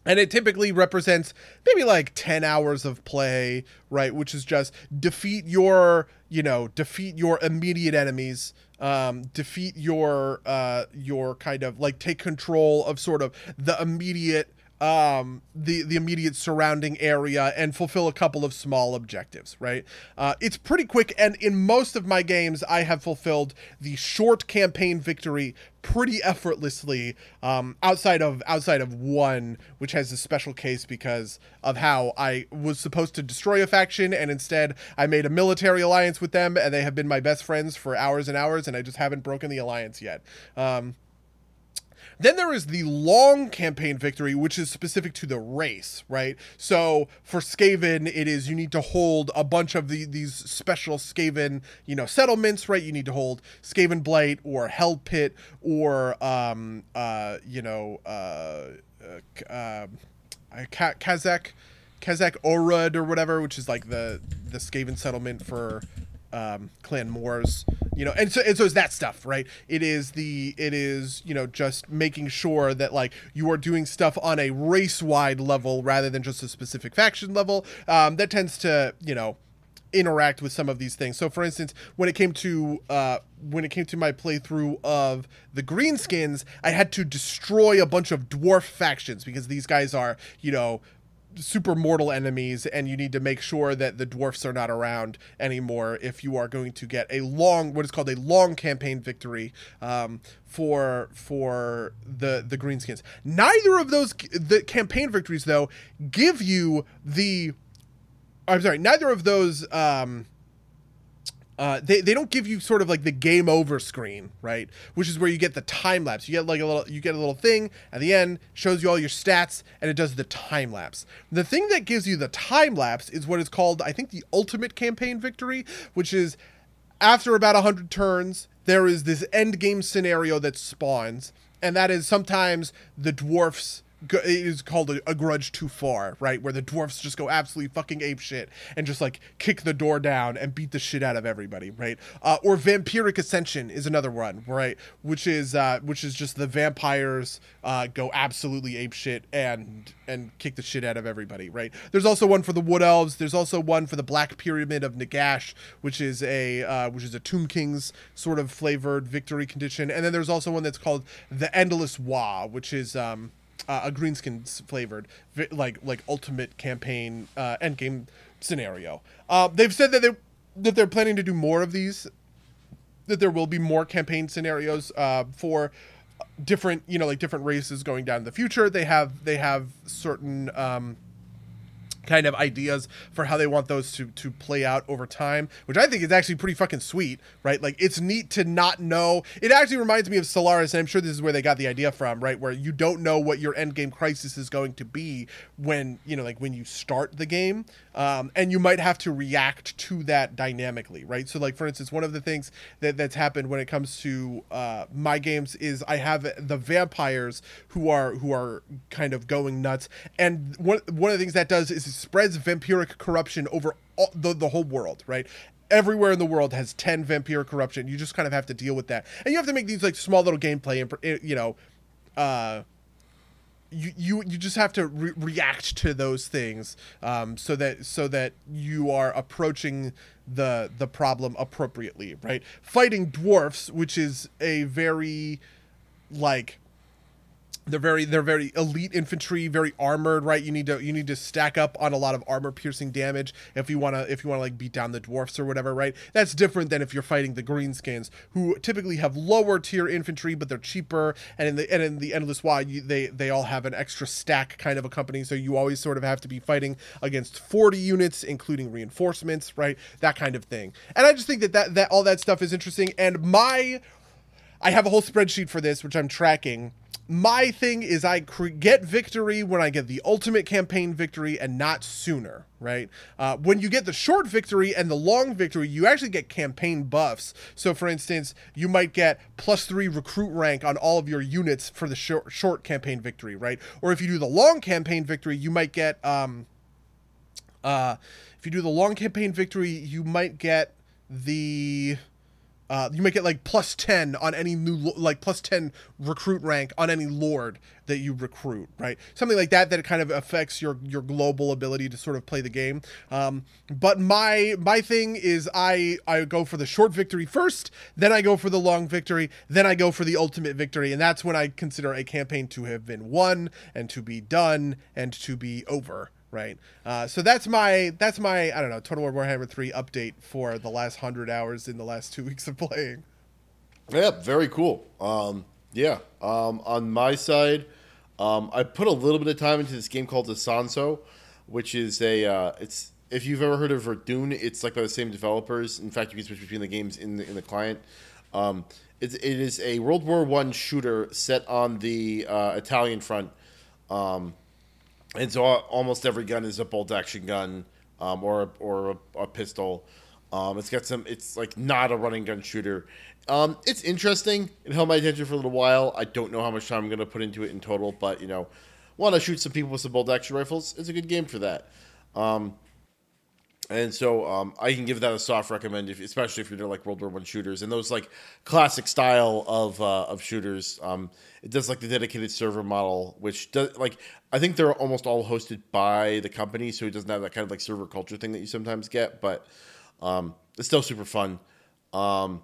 and it typically represents maybe like 10 hours of play right which is just defeat your you know defeat your immediate enemies um, defeat your uh, your kind of like take control of sort of the immediate um, the the immediate surrounding area and fulfill a couple of small objectives. Right, uh, it's pretty quick, and in most of my games, I have fulfilled the short campaign victory pretty effortlessly. Um, outside of outside of one, which has a special case because of how I was supposed to destroy a faction, and instead I made a military alliance with them, and they have been my best friends for hours and hours, and I just haven't broken the alliance yet. Um, then there is the long campaign victory, which is specific to the race, right? So for Skaven, it is you need to hold a bunch of the, these special Skaven, you know, settlements, right? You need to hold Skaven Blight or Hell Pit or, um, uh, you know, uh, uh, uh, Orud or whatever, which is like the the Skaven settlement for um, Clan Mors, you know, and so and so is that stuff, right? It is the it is you know just making sure that like you are doing stuff on a race wide level rather than just a specific faction level. Um, that tends to you know interact with some of these things. So, for instance, when it came to uh, when it came to my playthrough of the Greenskins, I had to destroy a bunch of dwarf factions because these guys are you know super mortal enemies and you need to make sure that the dwarfs are not around anymore if you are going to get a long what is called a long campaign victory um, for for the the greenskins neither of those the campaign victories though give you the i'm sorry neither of those um, uh, they, they don't give you sort of like the game over screen, right? Which is where you get the time lapse. You get like a little you get a little thing at the end, shows you all your stats, and it does the time lapse. The thing that gives you the time lapse is what is called, I think, the ultimate campaign victory, which is after about 100 turns, there is this end game scenario that spawns, and that is sometimes the dwarfs it is called a, a, grudge too far, right? Where the dwarfs just go absolutely fucking ape shit and just like kick the door down and beat the shit out of everybody, right? Uh, or vampiric ascension is another one, right? Which is uh, which is just the vampires uh, go absolutely ape shit and and kick the shit out of everybody, right? There's also one for the wood elves. There's also one for the black pyramid of Nagash, which is a uh, which is a Tomb King's sort of flavored victory condition, and then there's also one that's called the Endless Wa, which is um uh, a greenskin flavored like like ultimate campaign uh, end game scenario. Uh, they've said that they that they're planning to do more of these. That there will be more campaign scenarios uh, for different you know like different races going down in the future. They have they have certain. Um, kind of ideas for how they want those to to play out over time, which I think is actually pretty fucking sweet, right? Like it's neat to not know. It actually reminds me of Stellaris, and I'm sure this is where they got the idea from, right? Where you don't know what your end game crisis is going to be when you know, like when you start the game, um, and you might have to react to that dynamically, right? So, like for instance, one of the things that that's happened when it comes to uh, my games is I have the vampires who are who are kind of going nuts, and one one of the things that does is it spreads vampiric corruption over all, the, the whole world, right? everywhere in the world has 10 vampire corruption you just kind of have to deal with that and you have to make these like small little gameplay and you know uh you you, you just have to re- react to those things um, so that so that you are approaching the the problem appropriately right? Fighting dwarfs which is a very like they're very they're very elite infantry very armored right? You need to you need to stack up on a lot of armor piercing damage if you want to if you want to like beat down the dwarfs or whatever right? That's different than if you're fighting the greenskins who typically have lower tier infantry but they're cheaper. And in the and in the endless you, they they all have an extra stack kind of a company. So you always sort of have to be fighting against 40 units including reinforcements right? That kind of thing. And i just think that that, that all that stuff is interesting. And my i have a whole spreadsheet for this which i'm tracking my thing is I get victory when I get the ultimate campaign victory and not sooner, right? Uh, when you get the short victory and the long victory, you actually get campaign buffs. So, for instance, you might get plus three recruit rank on all of your units for the short, short campaign victory, right? Or if you do the long campaign victory, you might get, um, uh, if you do the long campaign victory, you might get the uh, you make it like plus 10 on any new like plus 10 recruit rank on any lord that you recruit right? Something like that that kind of affects your your global ability to sort of play the game. Um, but my my thing is i i go for the short victory first then i go for the long victory then i go for the ultimate victory and that's when i consider a campaign to have been won and to be done and to be over right? Uh, so that's my that's my I don't know Total War Warhammer three update for the last hundred hours in the last two weeks of playing. Yeah, very cool. Um, yeah, um, on my side, um, I put a little bit of time into this game called Isonzo, which is a uh, it's if you've ever heard of Verdun, it's like by the same developers. In fact, you can switch between the games in the in the client. Um, it's, it is a World War One shooter set on the uh, Italian front. Um, and so almost every gun is a bolt action gun um, or or a, a pistol. Um, it's got some. It's like not a running gun shooter. Um, it's interesting. It held my attention for a little while. I don't know how much time I'm going to put into it in total, but you know, want to shoot some people with some bolt action rifles? It's a good game for that. Um, and so um, I can give that a soft recommend, if, especially if you're into like World War One shooters and those like classic style of uh, of shooters. Um, it does like the dedicated server model, which does like I think they're almost all hosted by the company, so it doesn't have that kind of like server culture thing that you sometimes get. But um, it's still super fun. Um,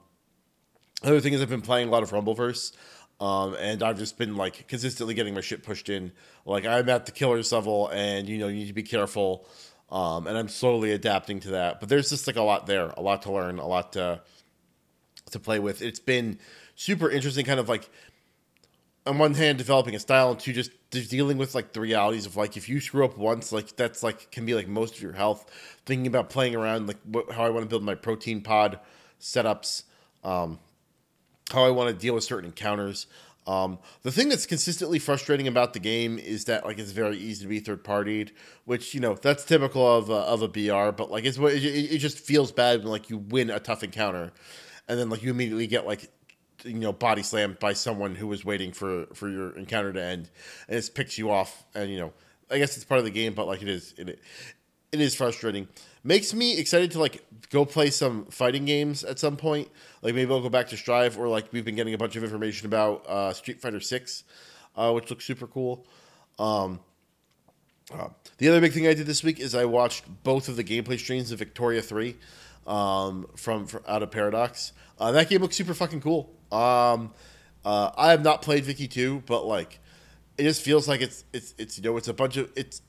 other thing is I've been playing a lot of Rumbleverse. Um, and I've just been like consistently getting my shit pushed in. Like I'm at the killer's level, and you know you need to be careful um, and I'm slowly adapting to that. But there's just like a lot there, a lot to learn, a lot to to play with. It's been super interesting, kind of like on one hand developing a style, and two just dealing with like the realities of like if you screw up once, like that's like can be like most of your health. Thinking about playing around like what, how I want to build my protein pod setups, um, how I want to deal with certain encounters. Um, the thing that's consistently frustrating about the game is that like it's very easy to be third partied, which you know that's typical of a, of a BR. But like it's it, it just feels bad when like you win a tough encounter, and then like you immediately get like you know body slammed by someone who was waiting for for your encounter to end, and it picks you off. And you know I guess it's part of the game, but like it is it it is frustrating. Makes me excited to like go play some fighting games at some point. Like maybe I'll go back to Strive, or like we've been getting a bunch of information about uh, Street Fighter Six, uh, which looks super cool. Um, uh, the other big thing I did this week is I watched both of the gameplay streams of Victoria Three um, from, from, out of Paradox. Uh, that game looks super fucking cool. Um, uh, I have not played Vicky Two, but like it just feels like it's it's it's you know it's a bunch of it's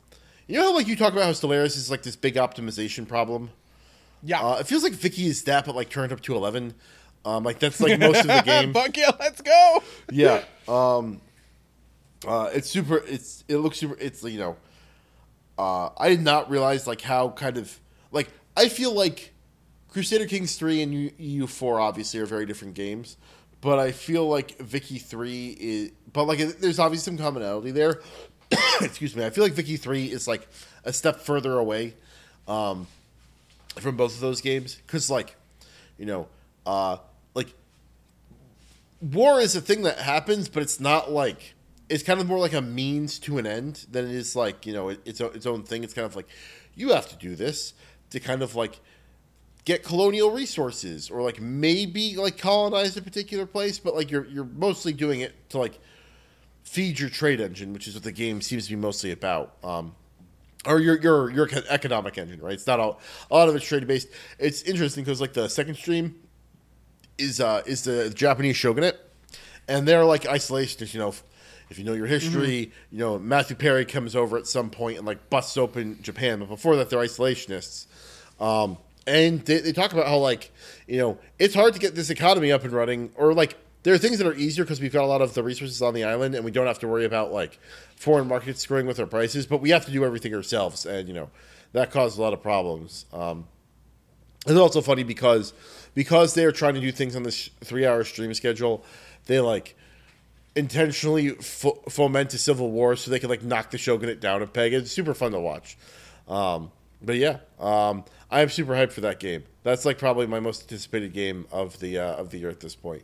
you know how like you talk about how Stellaris is like this big optimization problem. Yeah, uh, it feels like Vicky is that, but like turned up to eleven. Um, like that's like most of the game. Fuck yeah, let's go. yeah. Um, uh, it's super. It's it looks super. It's you know, uh, I did not realize like how kind of like I feel like Crusader Kings three and EU four obviously are very different games, but I feel like Vicky three is. But like, there's obviously some commonality there. excuse me. I feel like Vicky Three is like a step further away um, from both of those games because, like, you know, uh, like war is a thing that happens, but it's not like it's kind of more like a means to an end than it is like you know it, it's its own thing. It's kind of like you have to do this to kind of like get colonial resources or like maybe like colonize a particular place, but like you're you're mostly doing it to like feed your trade engine, which is what the game seems to be mostly about. Um, or your your your economic engine, right? It's not all a lot of it's trade based. It's interesting because like the second stream is uh is the Japanese shogunate, and they're like isolationists. You know, if, if you know your history, mm-hmm. you know Matthew Perry comes over at some point and like busts open Japan, but before that they're isolationists. Um, and they, they talk about how like you know it's hard to get this economy up and running, or like there are things that are easier because we've got a lot of the resources on the island and we don't have to worry about like foreign markets screwing with our prices but we have to do everything ourselves and you know that caused a lot of problems. Um, it's also funny because because they are trying to do things on this three hour stream schedule they like intentionally fo- foment a civil war so they can like knock the shogunate down a peg. It's super fun to watch. Um, but yeah um, i am super hyped for that game. That's like probably my most anticipated game of the uh, of the year at this point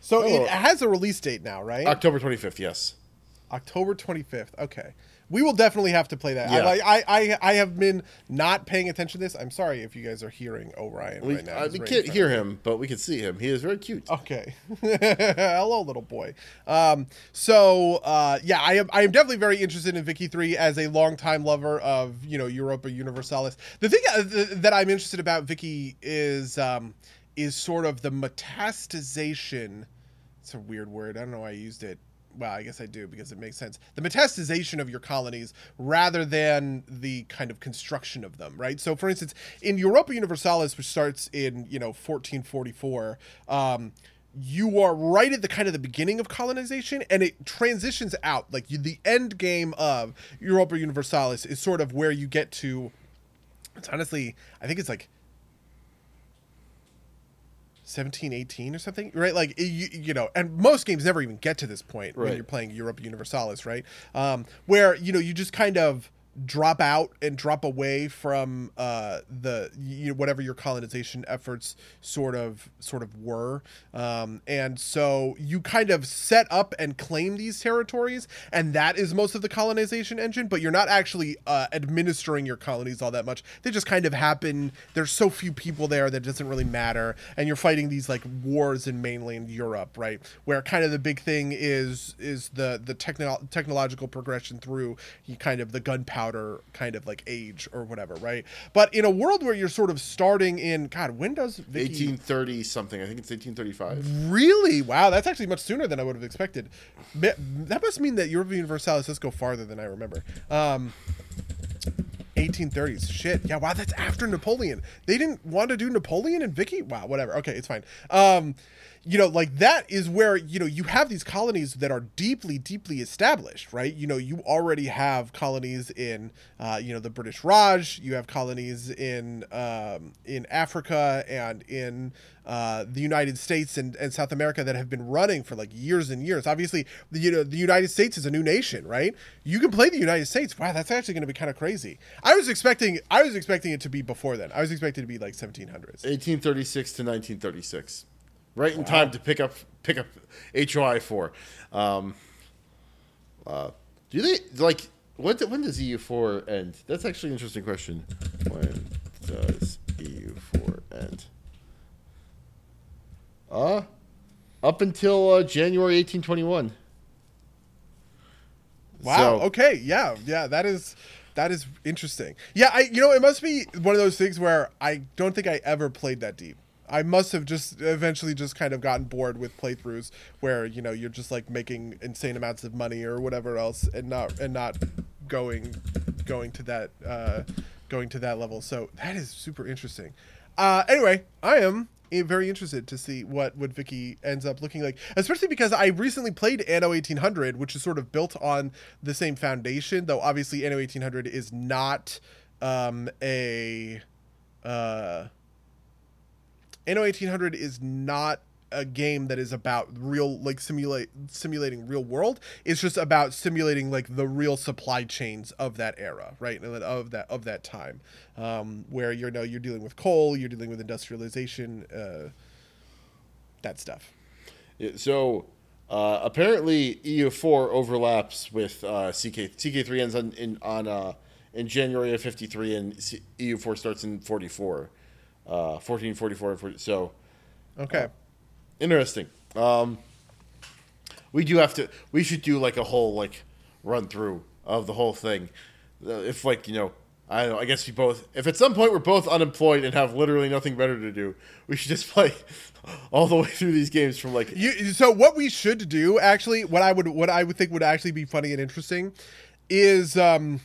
so oh. it has a release date now, right? October 25th, yes. October 25th. Okay. we will definitely have to play that. Yeah. I, I, I, I have been not paying attention to this. I'm sorry if you guys are hearing Orion We, right now. uh, we right can't hear him, but we can see him. He is very cute. Okay. Hello, little boy. Um, so uh, yeah, I am I am definitely very interested in Vicky 3 as a longtime lover of, you know, Europa Universalis. The thing uh, th- that I'm interested about Vicky is um, is sort of the metastasization. It's a weird word. I don't know why I used it. Well, I guess I do because it makes sense. The metastasization of your colonies rather than the kind of construction of them, right? So, for instance, in Europa Universalis, which starts in you know 1444, um, you are right at the kind of the beginning of colonization, and it transitions out. Like you, the end game of Europa Universalis is sort of where you get to. It's honestly, I think it's like 17 18 or something right? Like you, you know and most games never even get to this point when you're playing europa universalis right? Um where you know you just kind of drop out and drop away from uh the you know, whatever your colonization efforts sort of sort of were. Um and so you kind of set up and claim these territories and that is most of the colonization engine but you're not actually uh administering your colonies all that much. They just kind of happen. There's so few people there that it doesn't really matter. And you're fighting these like wars in mainland europe right? Where kind of the big thing is is the the techno- technological progression through you kind of the gunpowder kind of like age or whatever right but in a world where you're sort of starting in god when does Vicky 1830 something. I think it's 1835. Really? Wow, that's actually much sooner than I would have expected. That must mean that Europa Universalis does go farther than I remember. Um, 1830s. Shit. Yeah. Wow, that's after Napoleon. They didn't want to do Napoleon and Vicky. Wow. Whatever. Okay, it's fine. Um, you know, like that is where you know you have these colonies that are deeply, deeply established, right? You know, you already have colonies in, uh, you know, the British Raj. You have colonies in um, in Africa and in uh, the United States and, and South America that have been running for like years and years. Obviously, the, you know, the United States is a new nation, right? You can play the United States. Wow, that's actually going to be kind of crazy. I was expecting, I was expecting it to be before then. I was expecting it to be like 1700s. 1836 to 1936. Right in time to pick up pick up HOI four. Um, uh, do they like when when does EU four end? That's actually an interesting question. When does EU four end? Uh up until uh, January 1821. Wow. So- okay. Yeah. Yeah. That is that is interesting. Yeah. I you know it must be one of those things where I don't think I ever played that deep. I must have just eventually just kind of gotten bored with playthroughs where you know you're just like making insane amounts of money or whatever else and not and not going going to that uh, going to that level. So that is super interesting. Uh, anyway, I am eh, very interested to see what what Vicky ends up looking like, especially because I recently played Anno 1800, which is sort of built on the same foundation. Though obviously Anno 1800 is not um, a uh, Anno 1800 is not a game that is about real like simulate simulating real world. It's just about simulating like the real supply chains of that era right? And of that of that time um, where you know you're dealing with coal you're dealing with industrialization uh, that stuff. Yeah, so uh, apparently EU4 overlaps with uh, CK CK3 ends on in on uh, in January of 53 and EU4 starts in 44. Uh, 14, 44, and 40. So okay interesting. Um, we do have to. We should do like a whole like run through of the whole thing. Uh, if like you know, I don't know. I guess we both. If at some point we're both unemployed and have literally nothing better to do, we should just play all the way through these games from like You, so what we should do actually what i would what i would think would actually be funny and interesting is um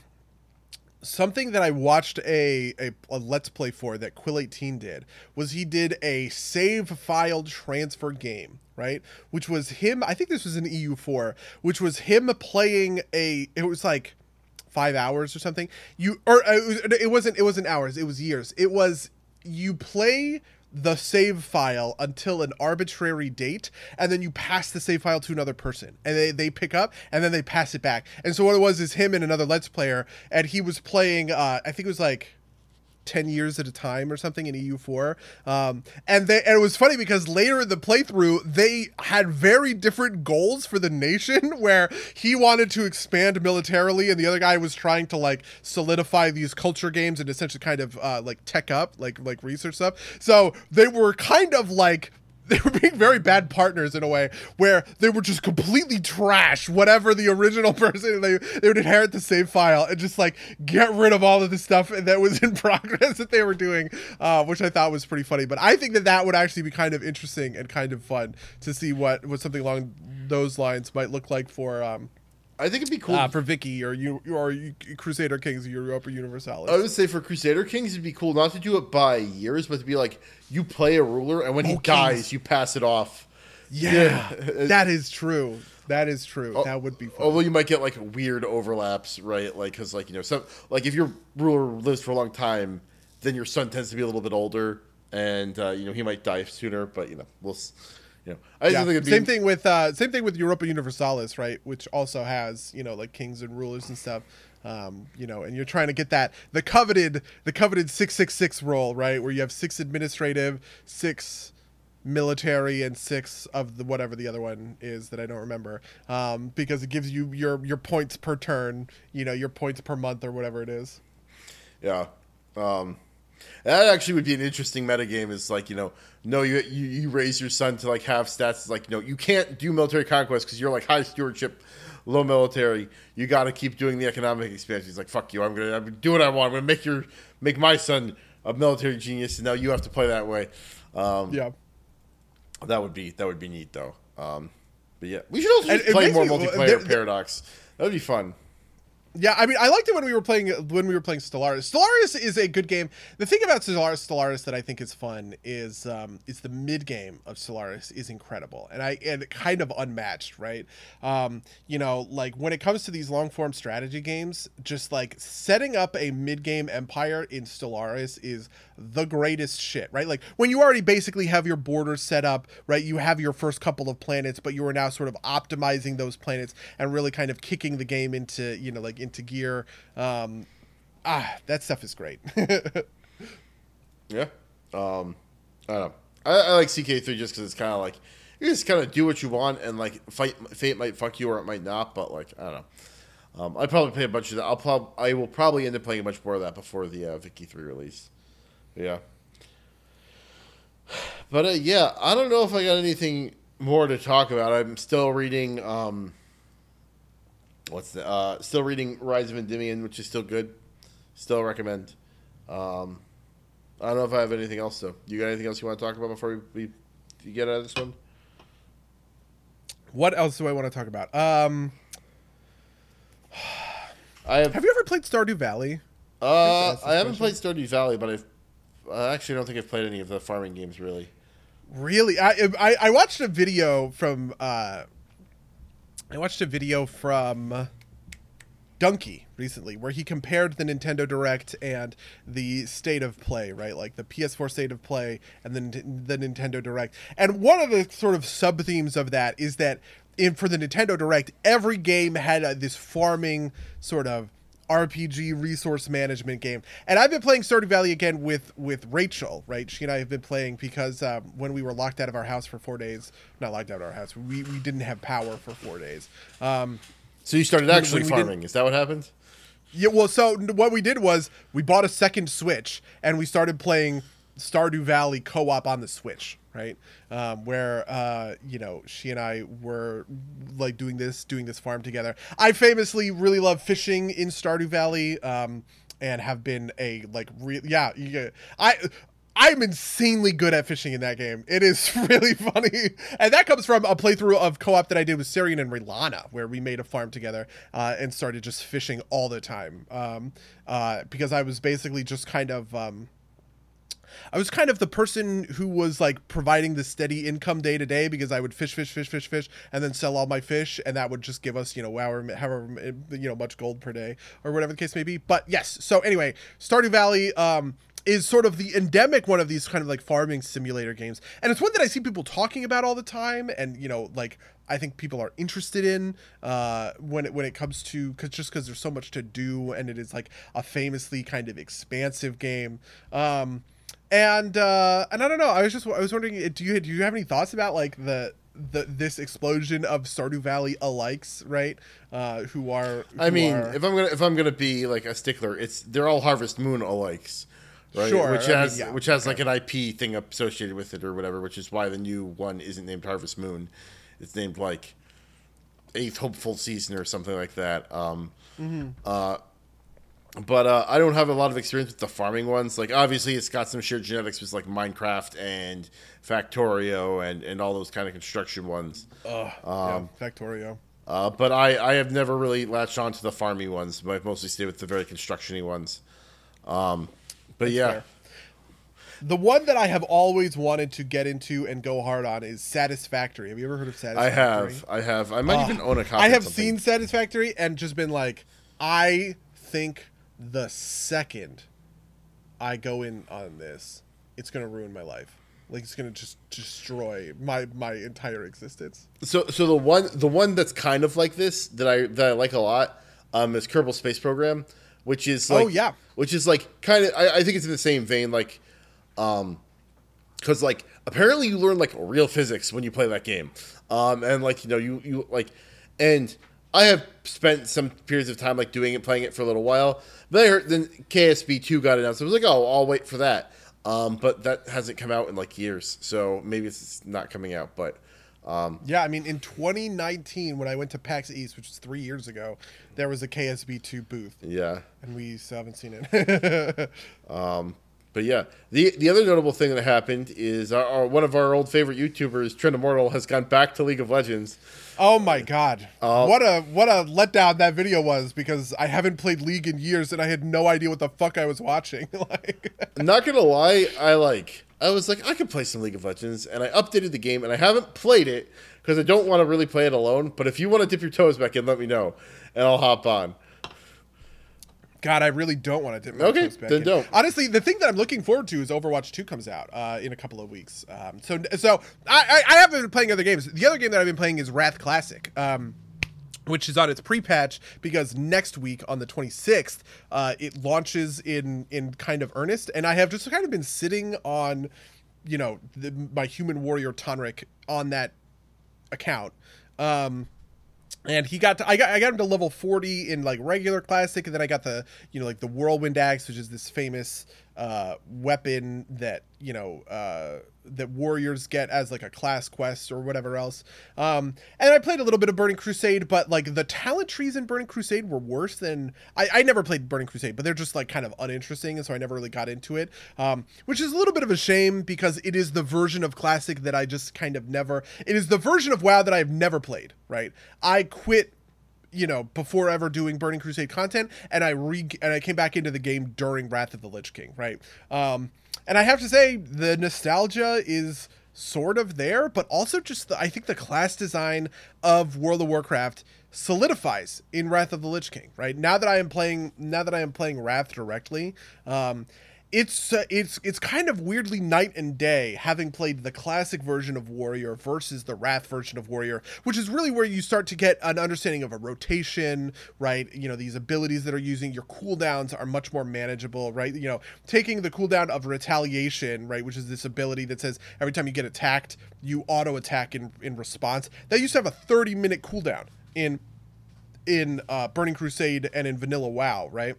something that i watched a, a, a let's play for that Quill18 did was he did a save file transfer game right? Which was him i think this was an eu4 which was him playing a it was like five hours or something. You or uh, it wasn't it wasn't hours it was years. It was you play the save file until an arbitrary date and then you pass the save file to another person and they, they pick up and then they pass it back. And so what it was is him and another let's player and he was playing uh i think it was like 10 years at a time or something in EU4. Um, and they and it was funny because later in the playthrough they had very different goals for the nation where he wanted to expand militarily and the other guy was trying to like solidify these culture games and essentially kind of uh, like tech up, like like research stuff. So they were kind of like they were being very bad partners in a way where they were just completely trash whatever the original person they, they would inherit the save file and just like get rid of all of the stuff that was in progress that they were doing uh, which i thought was pretty funny. But i think that that would actually be kind of interesting and kind of fun to see what what something along those lines might look like for um, I think it'd be cool uh, for Vicky or you or you, Crusader Kings of Europa Universalis. I would say for Crusader Kings, it'd be cool not to do it by years, but to be like you play a ruler, and when he Oh, dies, you pass it off. yeah, Yeah. that is true. That is true. that would be fun. Although you might get like weird overlaps, right? Like because like you know some like if your ruler lives for a long time, then your son tends to be a little bit older, and uh, you know he might die sooner. But you know we'll, you know I just Yeah. think it'd be Same thing with uh, same thing with Europa Universalis, right? Which also has you know like kings and rulers and stuff. Um, you know, and you're trying to get that the coveted the coveted six six six role, right? Where you have six administrative, six military, and six of the whatever the other one is that I don't remember. Um, because it gives you your your points per turn, you know, your points per month or whatever it is. Yeah. Um, that actually would be an interesting metagame. Is like you know, no, you, you you raise your son to like have stats. It's like you know, you can't do military conquest because you're like high stewardship, low military. You got to keep doing the economic expansion. He's like, fuck you. I'm gonna, I'm gonna do what I want. I'm gonna make your make my son a military genius, and now you have to play that way. Um, Yeah. That would be that would be neat though. Um, but yeah, we should also And just it play more me- multiplayer there- Paradox. That would be fun. Yeah, I mean, I liked it when we were playing when we were playing Stellaris. Stellaris is a good game. The thing about Stellaris, Stellaris that I think is fun is um, is the mid game of Stellaris is incredible, and I and kind of unmatched, right? Um, you know, like when it comes to these long form strategy games, just like setting up a mid game empire in Stellaris is the greatest shit, right? Like when you already basically have your borders set up, right? You have your first couple of planets, but you are now sort of optimizing those planets and really kind of kicking the game into, you know, like into gear. Um, ah, that stuff is great. Yeah. Um, I don't know. I, I like CK3 just because it's kind of like you just kind of do what you want and like fight fate might fuck you or it might not, but like I don't know. Um, I probably play a bunch of that. I'll probably I will probably end up playing a bunch more of that before the uh, Vicky three release. Yeah. But uh, yeah, I don't know if I got anything more to talk about. I'm still reading. Um, what's the? Uh, still reading Rise of Endymion, which is still good. Still recommend. Um, I don't know if I have anything else though. You got anything else you want to talk about before we, we get out of this one? what else do I want to talk about? Um, I have. have you ever played Stardew Valley? Uh, the I haven't question. played Stardew Valley, but I've. I actually don't think I've played any of the farming games really. Really, I, I I watched a video from uh, I watched a video from Dunkey recently where he compared the Nintendo Direct and the state of play, right? Like the PS4 state of play and then the Nintendo Direct. And one of the sort of sub themes of that is that in for the Nintendo Direct, every game had uh, this farming sort of RPG resource management game. And I've been playing Stardew Valley again with with Rachel, right? She and I have been playing because um, when we were locked out of our house for four days, not locked out of our house, we, we didn't have power for four days. Um, So you started actually when we did- farming? Is that what happened? yeah, well, so what we did was we bought a second Switch and we started playing Stardew Valley co-op on the Switch, right? Um, where uh, you know she and I were like doing this, doing this farm together. I famously really love fishing in Stardew Valley, um, and have been a like re- yeah, yeah, I. I'm insanely good at fishing in that game. It is really funny. And that comes from a playthrough of co-op that I did with Syrian and Rilana, where we made a farm together uh, and started just fishing all the time. Um, uh, because I was basically just kind of um, I was kind of the person who was like providing the steady income day to day because I would fish, fish, fish, fish, fish, and then sell all my fish, and that would just give us, you know, however, however you know, much gold per day or whatever the case may be. But yes, so anyway, Stardew Valley. Um, is sort of the endemic one of these kind of like farming simulator games and it's one that i see people talking about all the time and you know like i think people are interested in uh, when it when it comes to cause just because there's so much to do and it is like a famously kind of expansive game um, and uh, and i don't know i was just i was wondering do you do you have any thoughts about like the the this explosion of Stardew Valley alikes, right? Uh, who are I mean, are- if I'm gonna if I'm gonna be like a stickler, it's they're all Harvest Moon alikes, right? Sure, Which I mean, has yeah, which has like an IP thing associated with it or whatever, which is why the new one isn't named Harvest Moon. It's named like Eighth Hopeful Season or something like that. Um, Mm-hmm. uh, but uh, I don't have a lot of experience with the farming ones. Like obviously, it's got some shared genetics with like Minecraft and Factorio and and all those kind of construction ones. Ugh, Um, yeah, Factorio. Uh, but I, I have never really latched on to the farmy ones. But I've mostly stayed with the very construction-y ones. Um, but yeah, fair. The one that I have always wanted to get into and go hard on is Satisfactory. Have you ever heard of Satisfactory? I have, I have. I might even own a copy. I have seen Satisfactory and just been like, I think the second I go in on this, it's gonna ruin my life. Like it's gonna just destroy my my entire existence. So, so the one, the one that's kind of like this that I that I like a lot, um, is Kerbal Space Program, which is like, Oh, yeah. which is like kind of. I, I think it's in the same vein, like, um, because like apparently you learn like real physics when you play that game, um, and like you know you you like, and I have spent some periods of time like doing it, playing it for a little while. I heard then KSP two got announced. I was like, oh, I'll wait for that. Um, but that hasn't come out in like years, so maybe it's not coming out. But Yeah, I mean, in 2019, when I went to PAX East, which was three years ago, there was a KSP2 booth, yeah. and we still haven't seen it. But yeah, the the other notable thing that happened is our, our one of our old favorite YouTubers, Trent Immortal, has gone back to League of Legends. oh my god, Uh, what a what a letdown that video was because I haven't played League in years and I had no idea what the fuck I was watching. like, I'm not gonna lie, I like I was like I could play some League of Legends, and I updated the game, and I haven't played it because I don't want to really play it alone. But if you want to dip your toes back in, let me know, and I'll hop on. God, I really don't want to dip my Okay, toes back then in. don't. Honestly, the thing that I'm looking forward to is Overwatch 2 comes out uh, in a couple of weeks. Um, so, so I, I, I haven't been playing other games. The other game that I've been playing is Wrath Classic. Um, which is on its pre-patch because next week on the 26th uh, it launches in in kind of earnest and i have just kind of been sitting on you know the, my human warrior tonric on that account um and he got to, I got I got him to level 40 in like regular classic and then I got the you know like the whirlwind axe which is this famous uh weapon that you know uh that warriors get as like a class quest or whatever else. Um and I played a little bit of Burning Crusade but like the talent trees in Burning Crusade were worse than I I never played Burning Crusade but they're just like kind of uninteresting and so I never really got into it. Um which is a little bit of a shame because it is the version of classic that I just kind of never it is the version of WoW that I've never played right? I quit you know, before ever doing Burning Crusade content, and I re and I came back into the game during Wrath of the Lich King, right? Um, and I have to say, the nostalgia is sort of there, but also just the, I think the class design of World of Warcraft solidifies in Wrath of the Lich King, right? Now that I am playing, now that I am playing Wrath directly, um, it's uh, it's it's kind of weirdly night and day having played the classic version of warrior versus the wrath version of warrior which is really where you start to get an understanding of a rotation right? You know these abilities that are using your cooldowns are much more manageable right? You know taking the cooldown of retaliation right which is this ability that says every time you get attacked you auto attack in in response. That used to have a 30 minute cooldown in in uh, burning crusade and in vanilla wow right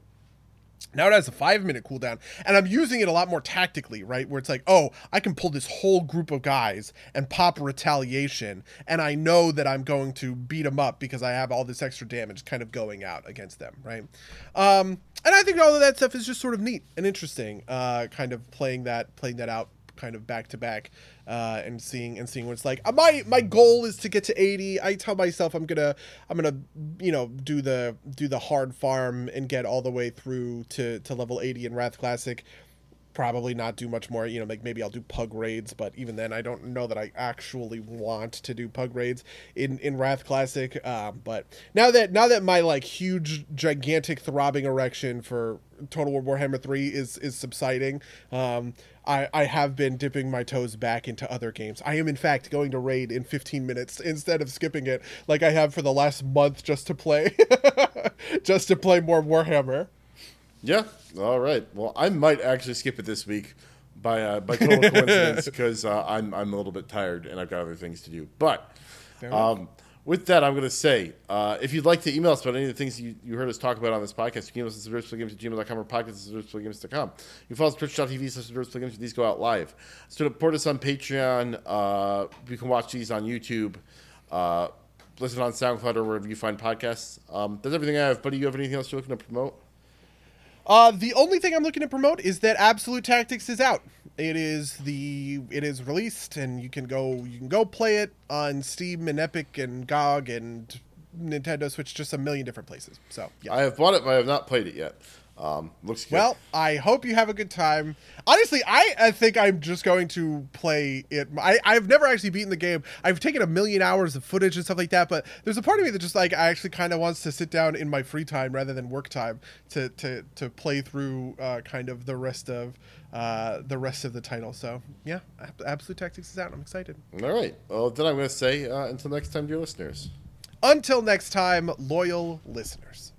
now it has a five minute cooldown, and I'm using it a lot more tactically, right? Where it's like, oh, I can pull this whole group of guys and pop retaliation, and I know that I'm going to beat them up because I have all this extra damage kind of going out against them, right? Um, and I think all of that stuff is just sort of neat and interesting, uh, kind of playing that playing that out kind of back to back uh, and seeing and seeing what it's like. Uh, my my goal is to get to 80. I tell myself I'm gonna I'm gonna you know do the do the hard farm and get all the way through to to level 80 in Wrath Classic. probably not do much more. You know, like maybe I'll do pug raids, but even then, I don't know that I actually want to do pug raids in in Wrath Classic. Um, but now that now that my like huge, gigantic, throbbing erection for Total War Warhammer Three is is subsiding, um, I I have been dipping my toes back into other games. I am in fact going to raid in 15 minutes instead of skipping it like I have for the last month just to play, just to play more Warhammer. Yeah. All right. Well, I might actually skip it this week by uh, by total coincidence because uh, I'm I'm a little bit tired and I've got other things to do. But um, with that, I'm going to say uh, if you'd like to email us about any of the things you, you heard us talk about on this podcast, you can email us at games at gmail.com or podcast at games.com. You can follow us on twitch.tv slash games these go out live. So support us on Patreon. Uh, you can watch these on YouTube. Uh, listen on SoundCloud or wherever you find podcasts. Um, that's everything I have. Buddy, you have anything else you're looking to promote? Uh, the only thing I'm looking to promote is that Absolute Tactics is out. It is the it is released, and you can go you can go play it on Steam and Epic and GOG and Nintendo Switch, just a million different places. So yeah. I have bought it, but I have not played it yet. Um, looks good. Well, I hope you have a good time. Honestly, I, I think I'm just going to play it. I, I've never actually beaten the game. I've taken a million hours of footage and stuff like that, but there's a part of me that just like I actually kind of wants to sit down in my free time rather than work time to to, to play through uh, kind of the rest of uh, the rest of the title. So yeah, Absolute Tactics is out. I'm excited. All right. Well, then I'm going to say uh, until next time, dear listeners. Until next time, loyal listeners.